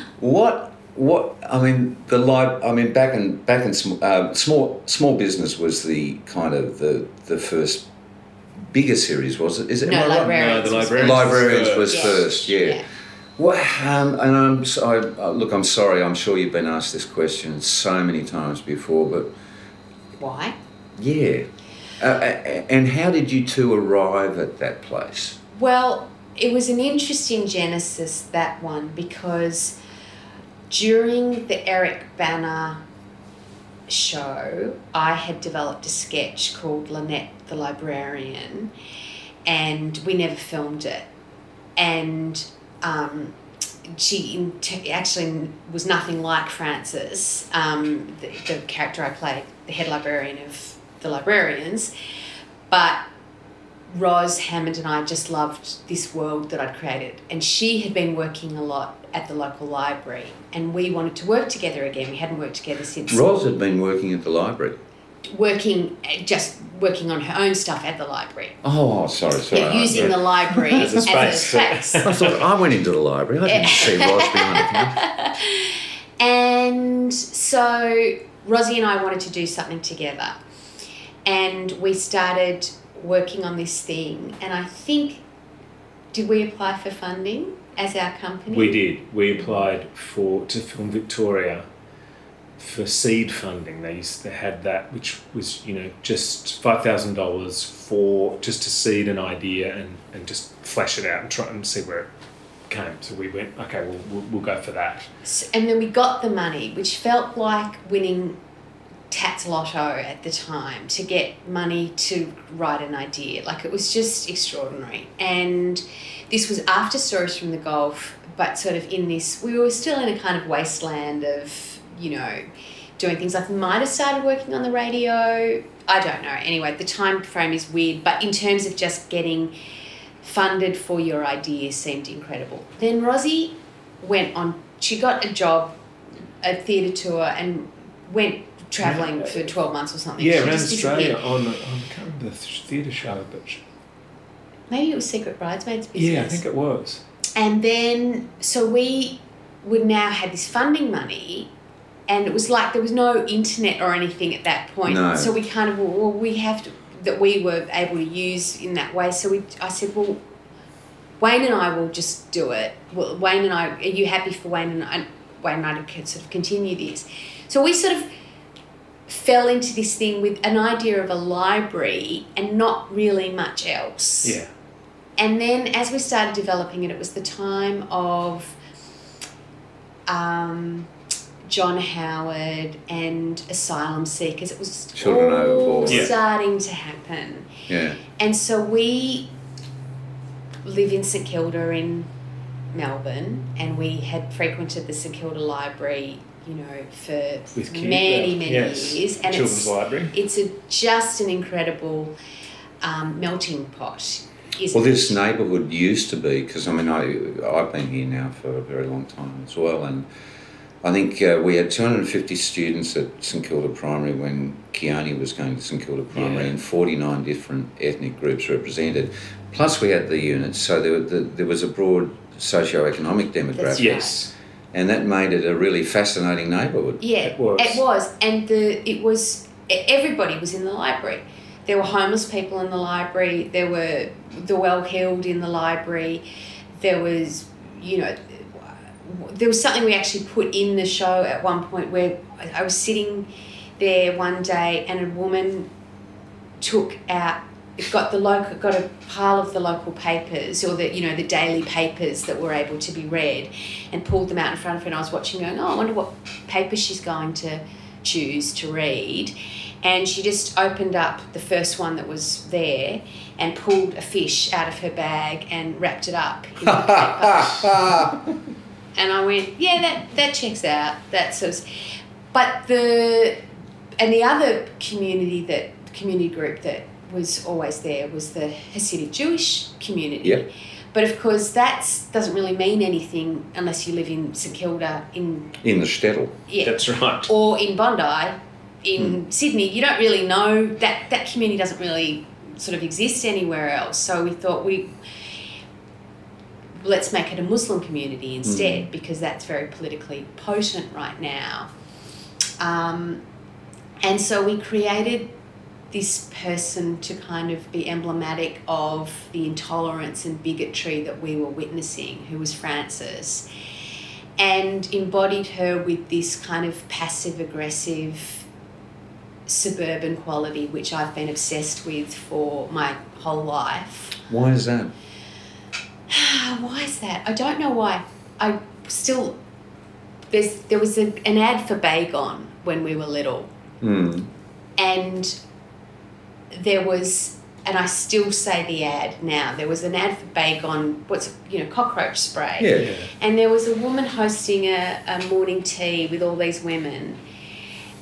What what I mean the lib, I mean back in back in sm- uh, small small business was the kind of the the first bigger series was it? Is it? No, am I right? librarians. No, the was librarians first. Librarians was Yeah. first, yeah. Yeah. Well, um, and I'm so, I, uh, look. I'm sorry. I'm sure you've been asked this question so many times before, but Why? yeah. Uh, uh, and how did you two arrive at that place? Well, it was an interesting genesis, that one, because during the Eric Bana show, I had developed a sketch called Lynette the Librarian, and we never filmed it. And um, she actually was nothing like Frances, um, the, the character I played, the head librarian of the librarians. But Roz Hammond and I just loved this world that I'd created. And she had been working a lot at the local library, and we wanted to work together again. We hadn't worked together since Roz had been working at the library. working, uh, just working on her own stuff at the library. Oh, oh sorry, sorry. Yeah, using the library As a as a space. space. I thought I went into the library. I didn't see Roz behind the counter. And so Rosie and I wanted to do something together. And we started working on this thing. And I think, did we apply for funding as our company? We did. We applied for to Film Victoria for seed funding. They used they had that, which was you know just five thousand dollars for just to seed an idea and, and just flesh it out and try and see where it came. So we went, okay, well we'll, we'll go for that. And then we got the money, which felt like winning Tattslotto at the time to get money to write an idea. Like it was just extraordinary. And this was after Stories from the Golf, but sort of in this, we were still in a kind of wasteland of, you know, doing things like might have started working on the radio. I don't know. Anyway, the time frame is weird, but in terms of just getting funded for your idea seemed incredible. Then Rosie went on, she got a job, a theatre tour, and went travelling for 12 months or something. Yeah, She around Australia disappeared. on, the, on I can't remember the theatre show, but sh- Maybe it was Secret Bridesmaids business. yeah, I think it was. And then, so we would now have this funding money, and it was like there was no internet or anything at that point. No. So we kind of, well, we have to, that we were able to use in that way. So we, I said, well, Wayne and I will just do it. Well, Wayne and I, are you happy for Wayne and I, Wayne and I to sort of continue this? So we sort of fell into this thing with an idea of a library and not really much else. Yeah. And then as we started developing it, it was the time of um, John Howard and asylum seekers. It was Children all overboard. Yeah. starting to happen. Yeah. And so we live in St Kilda in Melbourne, and we had frequented the St Kilda Library, you know, for With kids, many, many yes. years. And Children's it's, Library. it's a, just an incredible um, melting pot. Isn't Well, this it? neighbourhood used to be because I mean I I've been here now for a very long time as well, and I think uh, we had 250 students at St Kilda Primary when Keone was going to St Kilda Primary, Yeah. and 49 different ethnic groups represented. Plus, we had the units, so there, the, there was a broad socio-economic demographic. That's Yes. And that made it a really fascinating neighbourhood. Yeah, It was. It was, and the it was everybody was in the library. There were homeless people in the library. There were the well heeled in the library. There was, you know, there was something we actually put in the show at one point where I I was sitting there one day and a woman took out got the local got a pile of the local papers or the you know the daily papers that were able to be read and pulled them out in front of her. And I was watching going oh I wonder what paper she's going to choose to read. And she just opened up the first one that was there and pulled a fish out of her bag and wrapped it up in the paper. And I went, yeah, that that checks out. That sort of, but the and the other community that community group that was always there was the Hasidic Jewish community. Yep. But of course, that doesn't really mean anything unless you live in St Kilda, in In the shtetl. yeah, That's right. or in Bondi, in Sydney. You don't really know that that community doesn't really sort of exist anywhere else. So we thought we let's make it a Muslim community instead because that's very politically potent right now. Um, and so we created this person to kind of be emblematic of the intolerance and bigotry that we were witnessing, who was Frances, and embodied her with this kind of passive aggressive suburban quality, which I've been obsessed with for my whole life. Why is that? why is that? I don't know why. I still there's there was a, an ad for Baygon when we were little, Hmm. and there was, and I still say the ad now. There was an ad for Baygon, what's you know cockroach spray, Yeah. Yeah. and there was a woman hosting a, a morning tea with all these women.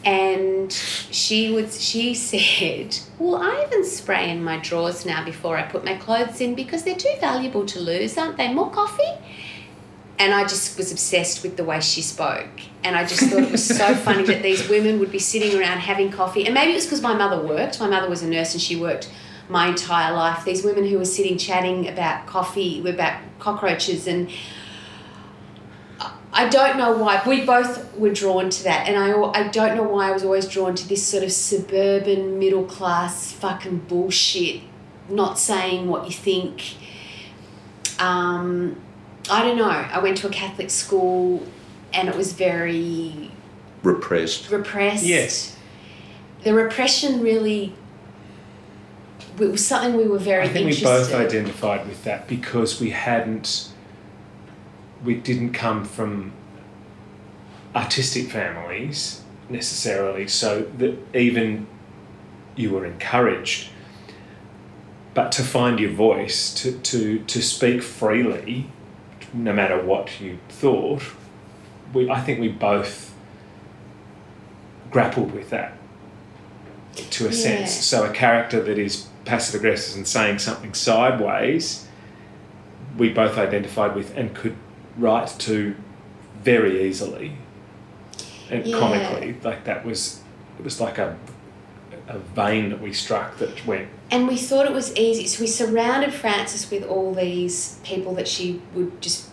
And she would she said, Well, I even spray in my drawers now before I put my clothes in because they're too valuable to lose, aren't they? More coffee? And I just was obsessed with the way she spoke. And I just thought it was so funny that these women would be sitting around having coffee. And maybe it was because my mother worked. My mother was a nurse and she worked my entire life. These women who were sitting chatting about coffee, were about cockroaches and I don't know why. We both were drawn to that, and I, I don't know why I was always drawn to this sort of suburban, middle class fucking bullshit, not saying what you think. Um, I don't know. I went to a Catholic school, and it was very Repressed. repressed. Yes. The repression really it was something we were very I think we interested. both identified with that because we hadn't, we didn't come from artistic families necessarily, so that even you were encouraged, but to find your voice, to, to, to speak freely, no matter what you thought, we, I think we both grappled with that to a Yeah. sense. So a character that is passive aggressive and saying something sideways, we both identified with and could write to very easily and Yeah. comically. Like that was it was like a a vein that we struck that went And we thought it was easy. So we surrounded Frances with all these people that she would just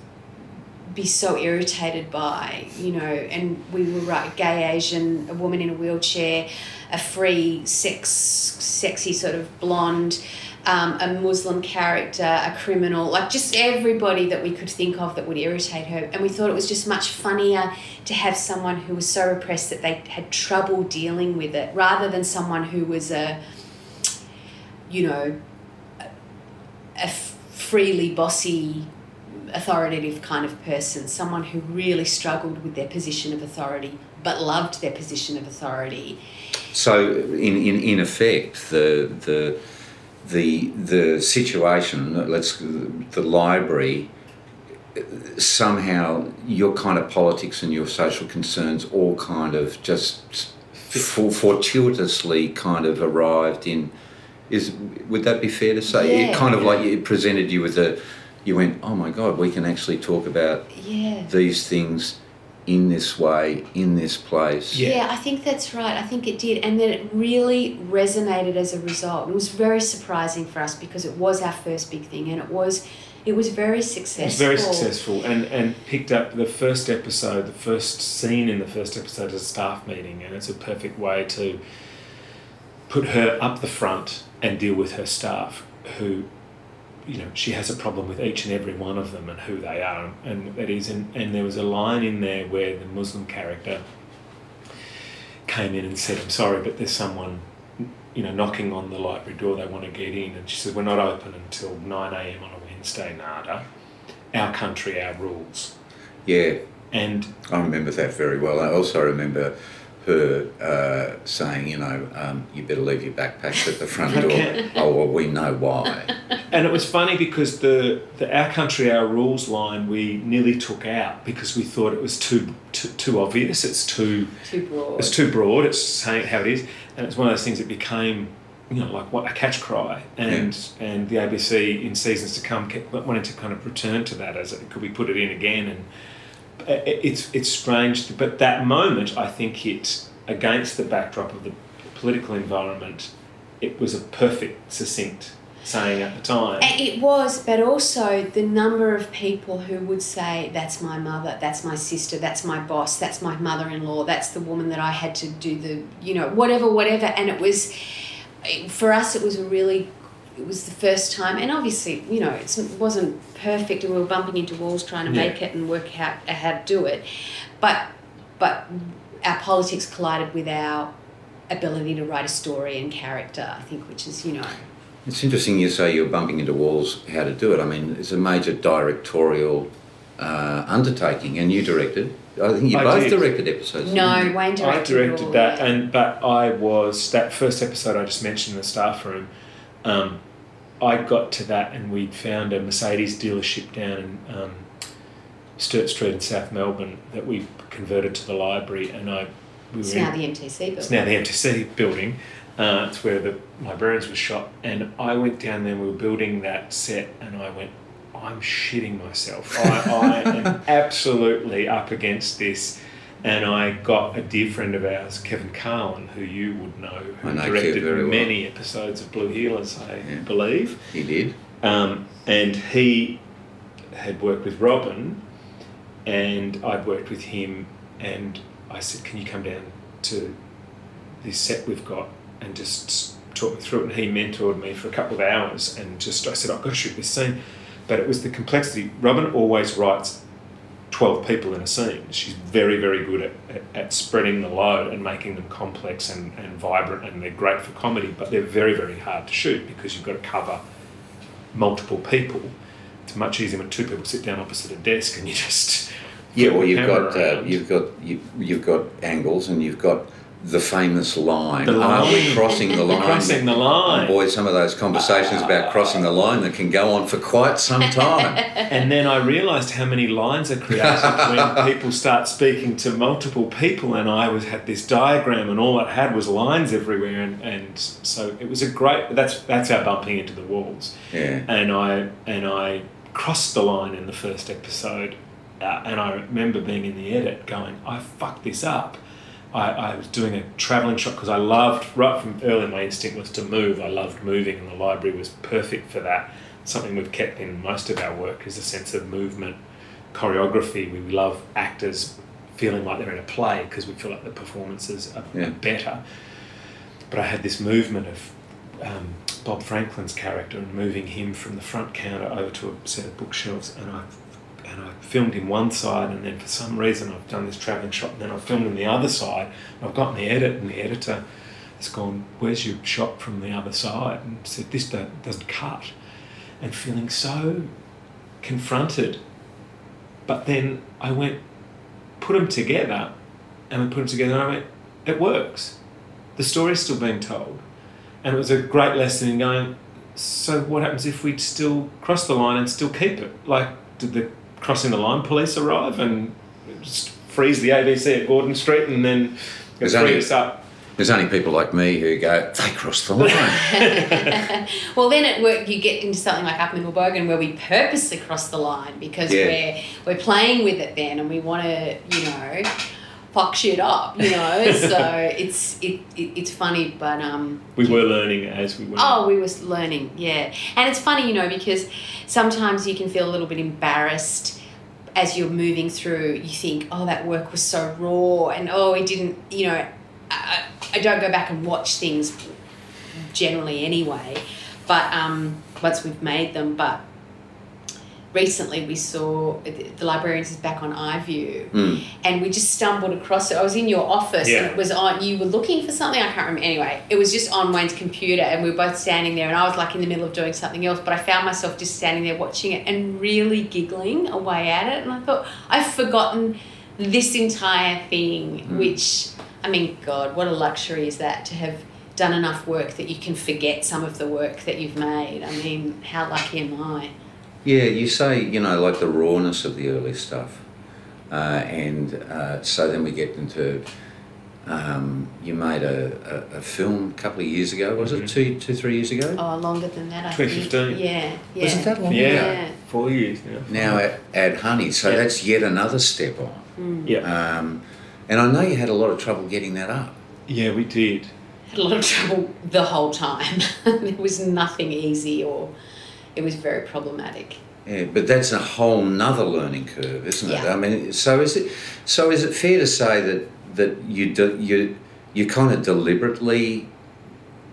be so irritated by, you know, and we were right, gay Asian, a woman in a wheelchair, a free, sex, sexy sort of blonde, um, a Muslim character, a criminal, like just everybody that we could think of that would irritate her. And we thought it was just much funnier to have someone who was so repressed that they had trouble dealing with it rather than someone who was a, you know, a, a freely bossy, authoritative kind of person, someone who really struggled with their position of authority but loved their position of authority. So, in, in, in effect, the the the the situation, let's the library, somehow your kind of politics and your social concerns all kind of just for, fortuitously kind of arrived in. Is would that be fair to say? It kind of like it presented you with a. You went, oh my god, we can actually talk about Yeah. these things in this way, in this place. Yeah. Yeah. I think that's right. I think it did. And then it really resonated as a result. It was very surprising for us because it was our first big thing and it was It was very successful. It was very successful and, and picked up the first episode, the first scene in the first episode is a staff meeting, and it's a perfect way to put her up the front and deal with her staff who you know she has a problem with each and every one of them and who they are. And that is and, and there was a line in there where the muslim character came in and said i'm sorry but there's someone you know knocking on the library door. They want to get in. And she said we're not open until 9am on a wednesday nada. Our country our rules. Yeah, and I remember that very well. I also remember her uh, saying, you know, um, you better leave your backpacks at the front door. Okay. oh, well, we know why. And it was funny because the, the our country our rules line we nearly took out because we thought it was too too, too obvious. It's too Too broad. it's too broad. It's saying how it is, and it's one of those things that became you know like what a catch cry. And and the ABC in seasons to come kept wanting to kind of return to that as it, could we put it in again and. Uh, it- It's it's strange, but that moment I think hit against the backdrop of the political environment. It was a perfect, succinct saying at the time. It was, but also the number of people who would say, That's my mother, that's my sister, that's my boss, that's my mother in law, that's the woman that I had to do the, you know, whatever, whatever. And it was, for us, it was a really, it was the first time. And obviously, you know, it wasn't perfect and we were bumping into walls trying to Yeah. make it and work out how to do it. But, but our politics collided with our ability to write a story and character, I think, which is, you know, It's interesting you say you're bumping into walls how to do it. I mean, it's a major directorial uh, undertaking, and you directed. I think you I both did. directed episodes. no, didn't you? Wayne directed, I directed all, that, yeah. and but I was that first episode I just mentioned in the staff room. Um, I got to that, and we'd found a Mercedes dealership down in um, Sturt Street in South Melbourne that we converted to the library, and I we It's in- now the MTC building. it's now the MTC building. Uh, it's where the librarians were shot, and I went down there. and We were building that set, and I went, "I'm shitting myself. I, I am absolutely up against this." And I got a dear friend of ours, Kevin Carlin, who you would know, who know directed very well. many episodes of Blue Heelers, I Yeah. believe. He did. Um, and he had worked with Robyn, and I'd worked with him, and I said, "Can you come down to this set we've got and just talk me through it?" And he mentored me for a couple of hours, and just I said, "I've got to shoot this scene," but it was the complexity. Robyn always writes. 12 people in a scene. She's very, very good at, at, at spreading the load and making them complex and, and vibrant, and they're great for comedy, but they're very, very hard to shoot because you've got to cover multiple people, it's much easier when two people sit down opposite a desk and you just Yeah, well, you've got uh, you've got you, you've got angles, and you've got the famous line. The Are we crossing the line? crossing the line. Oh, boy, some of those conversations about crossing the line that can go on for quite some time. And then I realised how many lines are created when people start speaking to multiple people, and I was had this diagram, and all it had was lines everywhere, and, and so it was a great. That's that's our bumping into the walls. Yeah. and I and I crossed the line in the first episode, uh, and I remember being in the edit going, I fucked this up. I, I was doing a travelling shot because I loved right from early. My instinct was to move. I loved moving, and the library was perfect for that. Something we've kept in most of our work is a sense of movement, choreography. We love actors feeling like they're in a play because we feel like the performances are, Yeah. better. But I had this movement of um, Bob Franklin's character and moving him from the front counter over to a set of bookshelves, and I and I filmed him one side, and then for some reason I've done this travelling shot, and then I filmed him the other side. I've gotten the edit, and the editor has gone, "Where's your shot from the other side?" and said, "This doesn't cut," and feeling so confronted. But then I went, put them together, and we put them together, and I went, "It works." The story's still being told. And it was a great lesson in going, so what happens if we still cross the line and still keep it? Like, did the crossing the line police arrive and just freeze the ABC at Gordon Street and then There's free only- us up? There's only people like me who go, they crossed the line. well, then at work you get into something like Upper Middle Bogan where we purposely cross the line because Yeah. we're we're playing with it then, and we want to, you know, fuck shit up, you know. so it's it, it it's funny, but um. We were learning as we went. Oh, we was learning, yeah. And it's funny, you know, because sometimes you can feel a little bit embarrassed as you're moving through. You think, oh, that work was so raw, and oh, it didn't, you know. I, I don't go back and watch things generally anyway, but um, once we've made them, but recently we saw the librarians is back on iView Mm. and we just stumbled across it. I was in your office Yeah. and it was on you were looking for something, I can't remember anyway. It was just on Wayne's computer and we were both standing there and I was like in the middle of doing something else, but I found myself just standing there watching it and really giggling away at it and I thought I've forgotten this entire thing, Mm. which I mean, God, what a luxury is that to have done enough work that you can forget some of the work that you've made. I mean, how lucky am I? Yeah, you say, you know, like the rawness of the early stuff. Uh, and uh, so then we get into. Um, you made a, a, a film a couple of years ago, was Mhm. it? Two, two, three years ago? Oh, longer than that, I 2015. think. Yeah, yeah. Was it that long yeah. ago? Yeah. Four years. Yeah. Now add, at Honey, so Yeah. that's yet another step on. Mm. Yeah. Um, and I know you had a lot of trouble getting that up. Yeah, we did. Had a lot of trouble the whole time. there was nothing easy or it was very problematic. Yeah, but that's a whole nother learning curve, isn't it? Yeah. I mean, so is it? So is it fair to say that that you do, you you kind of deliberately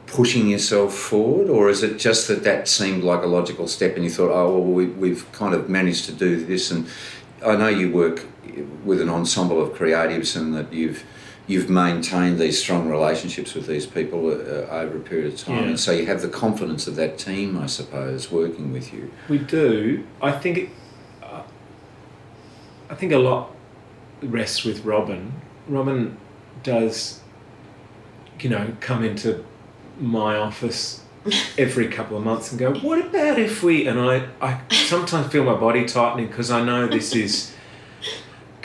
pushing yourself forward, or is it just that that seemed like a logical step, and you thought, oh well, we, we've kind of managed to do this, and I know you work with an ensemble of creatives, and that you've you've maintained these strong relationships with these people uh, over a period of time, Yeah. and so you have the confidence of that team, I suppose, working with you. We do. I think. It, uh, I think a lot rests with Robyn. Robyn does, you know, come into my office every couple of months and go, "What about if we?" And I, I sometimes feel my body tightening because I know this is.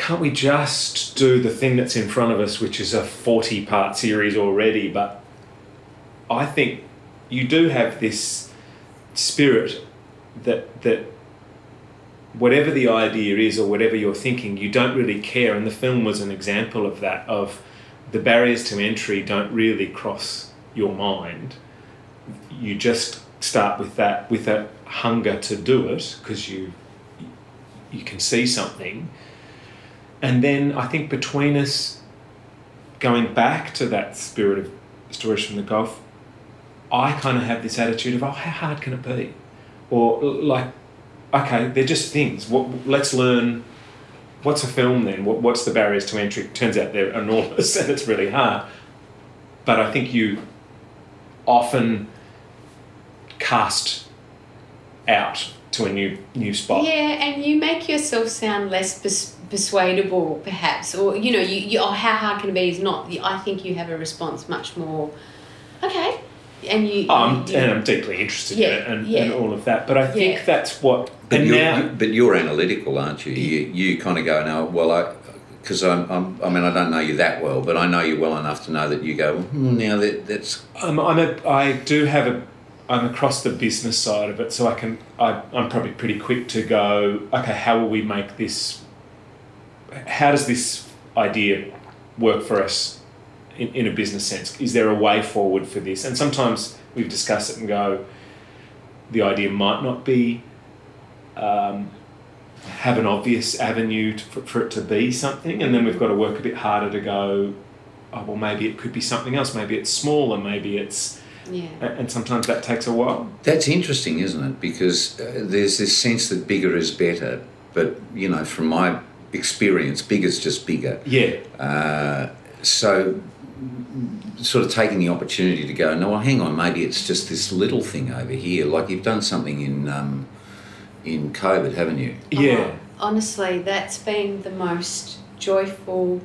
Can't we just do the thing that's in front of us, which is a forty-part series already? But I think you do have this spirit that that whatever the idea is or whatever you're thinking, you don't really care. And the film was an example of that. Of the barriers to entry don't really cross your mind. You just start with that with a hunger to do it because you you can see something. And then I think between us going back to that spirit of stories from the Golf, I kind of have this attitude of, oh, how hard can it be? Or like, okay, they're just things. What, let's learn. What's a film then? What, what's the barriers to entry? Turns out they're enormous and it's really hard. But I think you often cast out to a new new spot. Yeah, and you make yourself sound less pers- persuadable, perhaps, or you know, you, you oh, how hard can it be? Is not. I think you have a response much more. Okay, and you. Oh, I'm, you- and I'm deeply interested Yeah, in it and, yeah. and all of that. But I think Yeah. that's what. But and you're, now, you- but you're analytical, aren't you? You you kind of go no. Well, I because I'm, I'm I mean I don't know you that well, but I know you well enough to know that you go. Hmm, now that that's I'm, I'm a, I do have a, I'm across the business side of it, so I can, I, I'm probably pretty quick to go, okay, how will we make this, how does this idea work for us in, in a business sense? Is there a way forward for this? And sometimes we've discussed it and go, the idea might not be, um, have an obvious avenue to, for, for it to be something, and then we've got to work a bit harder to go, oh well maybe it could be something else maybe it's smaller maybe it's yeah. and sometimes that takes a while that's interesting, isn't it? Because uh, there's this sense that bigger is better, but you know, from my experience, bigger's just bigger. yeah Uh, so sort of taking the opportunity to go, no, well, hang on, maybe it's just this little thing over here. Like you've done something in um, in COVID, haven't you? yeah Oh, honestly, that's been the most joyful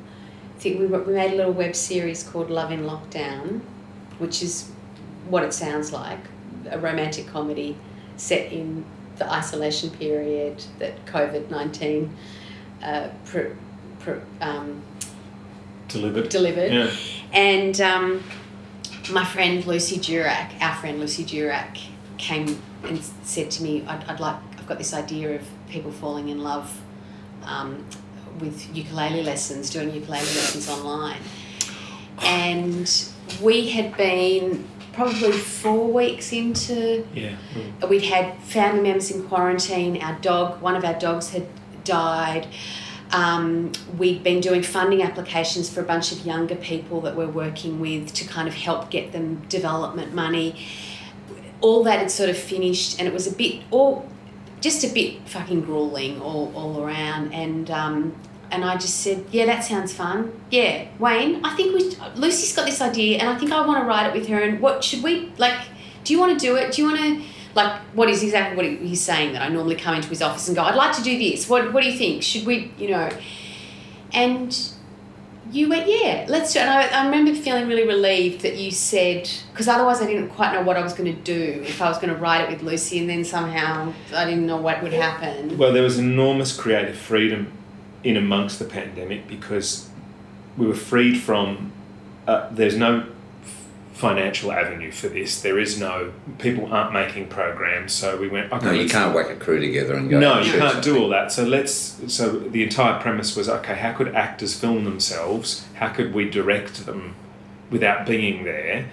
thing. We, we made a little web series called Love in Lockdown, which is what it sounds like a romantic comedy set in the isolation period that COVID 19 uh, pr- pr- um, delivered delivered. yeah And um, my friend Lucy Durack, our friend Lucy Durack, came and said to me, I'd, I'd like, I've got this idea of people falling in love um, with ukulele lessons, doing ukulele lessons online, and we had been probably four weeks into Yeah. we'd had family members in quarantine. Our dog, one of our dogs, had died. Um, we'd been doing funding applications for a bunch of younger people that we're working with to kind of help get them development money. All that had sort of finished, and it was a bit, all just a bit fucking grueling all, all around. And um, and I just said, yeah, that sounds fun. Yeah, Wayne, I think we Lucy's got this idea, and I think I want to write it with her. And what should we like? Do you want to do it? Do you want to? Like, what is exactly what he- he's saying that I normally come into his office and go, I'd like to do this. What, what do you think? Should we, you know? And you went, yeah, let's do it. And I, I remember feeling really relieved that you said, because otherwise I didn't quite know what I was going to do if I was going to write it with Lucy and then somehow I didn't know what would happen. Well, there was enormous creative freedom in amongst the pandemic because we were freed from. Uh, there's no financial avenue for this. There is no people aren't making programs, so we went. Okay, No, you can't whack a crew together and go. No, and you can't something. do all that. So let's. So the entire premise was okay. How could actors film themselves? How could we direct them without being there?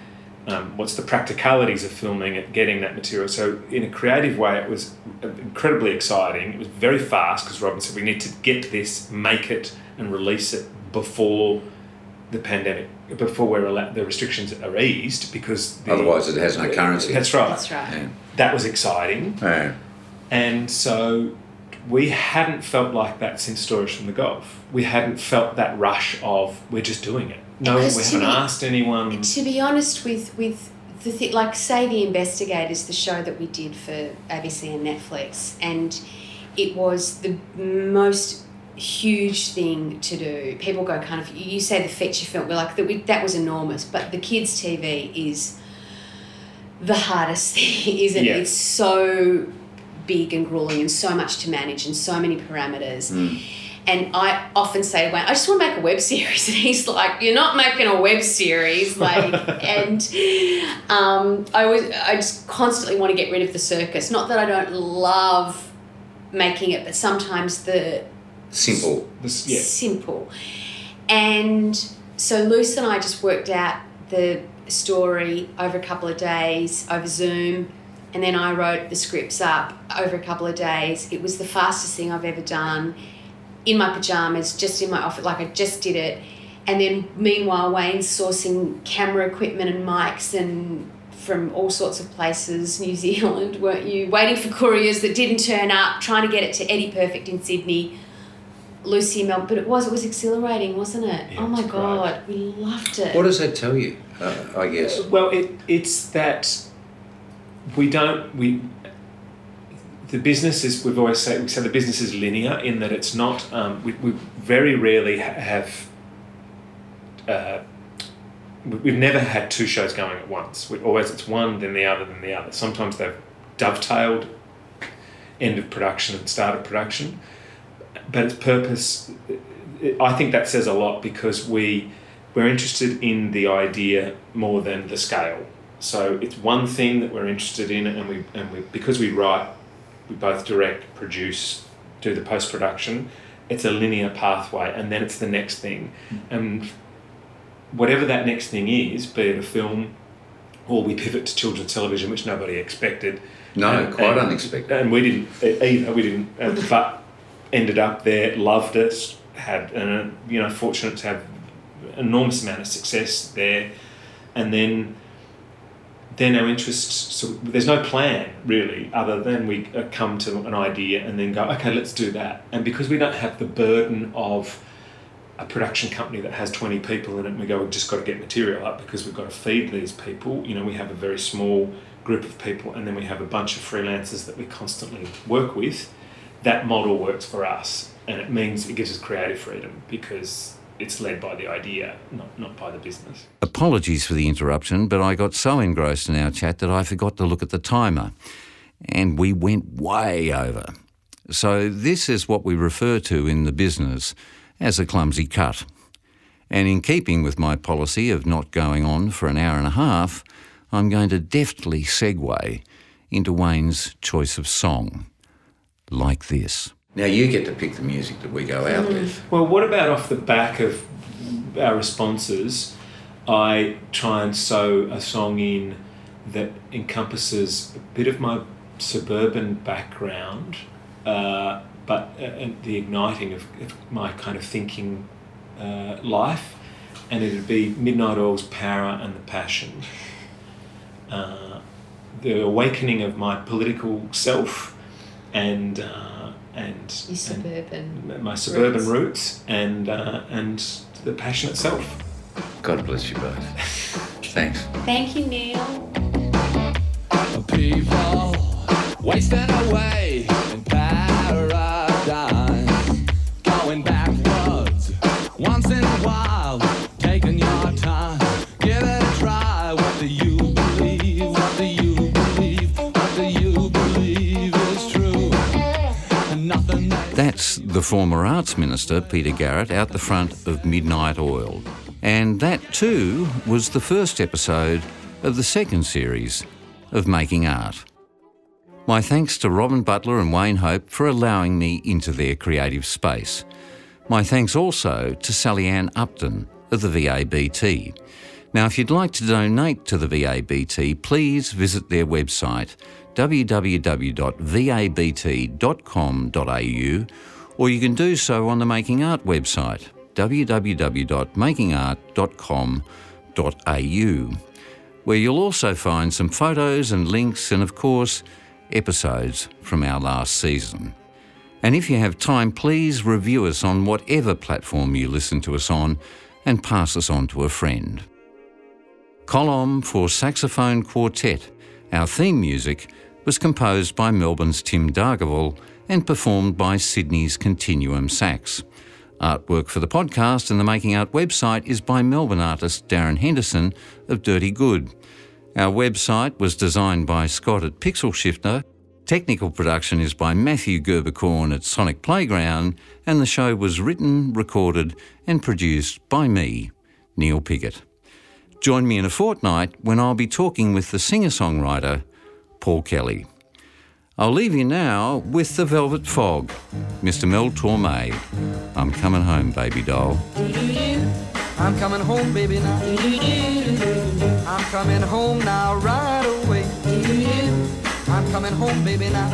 Um, what's the practicalities of filming it, getting that material? So in a creative way, it was incredibly exciting. It was very fast because Robyn said we need to get this, make it, and release it before the pandemic, before we're allowed, the restrictions are eased because the, Otherwise, it has no currency. That's right. That's right. Yeah. That was exciting. Yeah. And so we hadn't felt like that since Stories from the Golf. We hadn't felt that rush of we're just doing it. No, we Because to haven't me- asked anyone. To be honest with with the thi- like say the Inbestigators, the show that we did for ABC and Netflix, and it was the most huge thing to do. People go kind of you say the feature film, we're like that we, that was enormous, but the kids TV is the hardest thing, isn't Yeah. it? It's so big and grueling and so much to manage and so many parameters. And I often say to Wayne, I just want to make a web series. And he's like, You're not making a web series. Like, and um, I was, I just constantly want to get rid of the circus. Not that I don't love making it, but sometimes the Simple. This, yeah. simple. And so Luce and I just worked out the story over a couple of days over Zoom, and then I wrote the scripts up over a couple of days. It was the fastest thing I've ever done in my pajamas, just in my office, like I just did it. And then meanwhile, Wayne's sourcing camera equipment and mics and from all sorts of places, New Zealand, weren't you? Waiting for couriers that didn't turn up, trying to get it to Eddie Perfect in Sydney. Lucy Mel, but it was it was exhilarating, wasn't it? Yeah, oh my it's great. god, we loved it. What does that tell you? Uh, I guess. Well, it, it's that we don't we. The business is we've always said we say the business is linear in that it's not. Um, we, we very rarely ha- have. Uh, we- we've never had two shows going at once. We always it's one then the other then the other. Sometimes they've dovetailed, end of production and start of production, but its purpose. I think that says a lot because we we're interested in the idea more than the scale. So it's one thing that we're interested in, and we and we because we write, we both direct, produce, do the post production. It's a linear pathway, and then it's the next thing, and whatever that next thing is, be it a film, or we pivot to children's television, which nobody expected. No, And- quite and- unexpected. And we didn't either. We didn't, uh, but ended up there, loved it, had, uh, you know, fortunate to have enormous amount of success there, and then then our interests So there's no plan really, other than we uh, come to an idea and then go, okay, let's do that. And because we don't have the burden of a production company that has 20 people in it and we go we've just got to get material up because we've got to feed these people you know we have a very small group of people and then we have a bunch of freelancers that we constantly work with that model works for us and it means it gives us creative freedom because it's led by the idea not, not by the business Apologies for the interruption, but I got so engrossed in our chat that I forgot to look at the timer. And we went way over. So, this is what we refer to in the business as a clumsy cut. And in keeping with my policy of not going on for an hour and a half, I'm going to deftly segue into Wayne's choice of song. Like this. Now you get to pick the music that we go out with. Well, what about off the back of our responses? I try and sew a song in that encompasses a bit of my suburban background, uh, but uh, and the igniting of, of my kind of thinking uh, life, and it'd be Midnight Oil's Power and the Passion. Uh, the awakening of my political self and uh, and, Your and my suburban Roots. roots, and uh, and the passion itself. God bless you both. Thanks. Thank you, Neil. People wasting former Arts Minister, Peter Garrett, out the front of Midnight Oil. And that too was the first episode of the second series of Making Art. My thanks to Robyn Butler and Wayne Hope for allowing me into their creative space. My thanks also to Sally Ann Upton of the VABT. Now, if you'd like to donate to the VABT, please visit their website www.vabt.com.au or you can do so on the Making Art website www.makingart.com.au where you'll also find some photos and links and, of course, episodes from our last season. And if you have time, please review us on whatever platform you listen to us on and pass us on to a friend. Column for Saxophone Quartet. Our theme music was composed by Melbourne's Tim Dargaville and performed by Sydney's Continuum Sax. Artwork for the podcast and the Making Art website is by Melbourne artist Darren Henderson of Dirty Good. Our website was designed by Scott at Pixel Shifter. Technical production is by Matthew Gerbercorn at Sonic Playground, and the show was written, recorded, and produced by me, Neil Pigot. Join me in a fortnight when I'll be talking with the singer songwriter Paul Kelly. I'll leave you now with the Velvet Fog, Mr. Mel Torme. I'm coming home, baby doll. I'm coming home, baby, now. I'm coming home now, right away. I'm coming home, baby, now.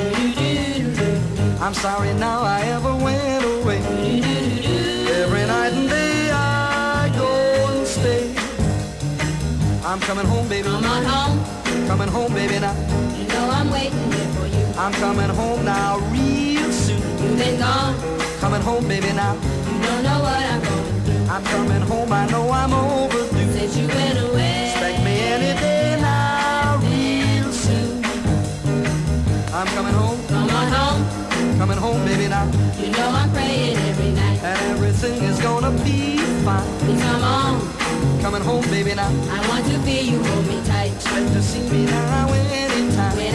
I'm sorry now I ever went away. Every night and day I go and stay. I'm coming home, baby. Come on home, Coming home, baby, now. you know I'm waiting here for you. I'm coming home now, real soon. You've been gone, Coming home, baby, now. you don't know what I'm going through. I'm coming home, I know I'm overdue. Since you went away, Expect me any day now, real soon. I'm coming home, come on home, coming home, baby, now. you know I'm praying every night. And everything is gonna be fine. Come on, Coming home, baby, now. I want to feel you hold me tight. Expect to see me now anytime. When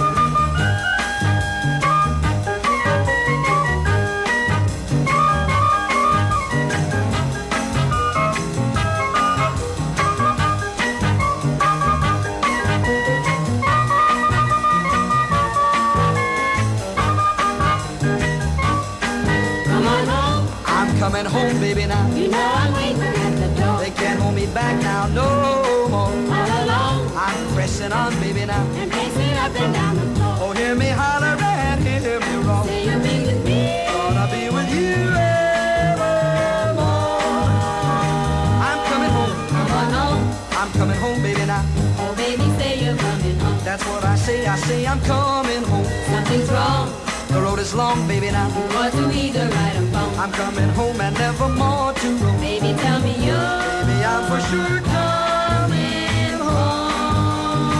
I'm coming home. Something's wrong. The road is long, baby, now. What do either ride or wrong? I'm coming home and never more to roam. Baby, tell me you. Baby, I'm for sure coming home.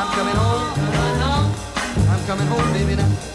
I'm coming home. Coming home. I'm coming home, baby, now.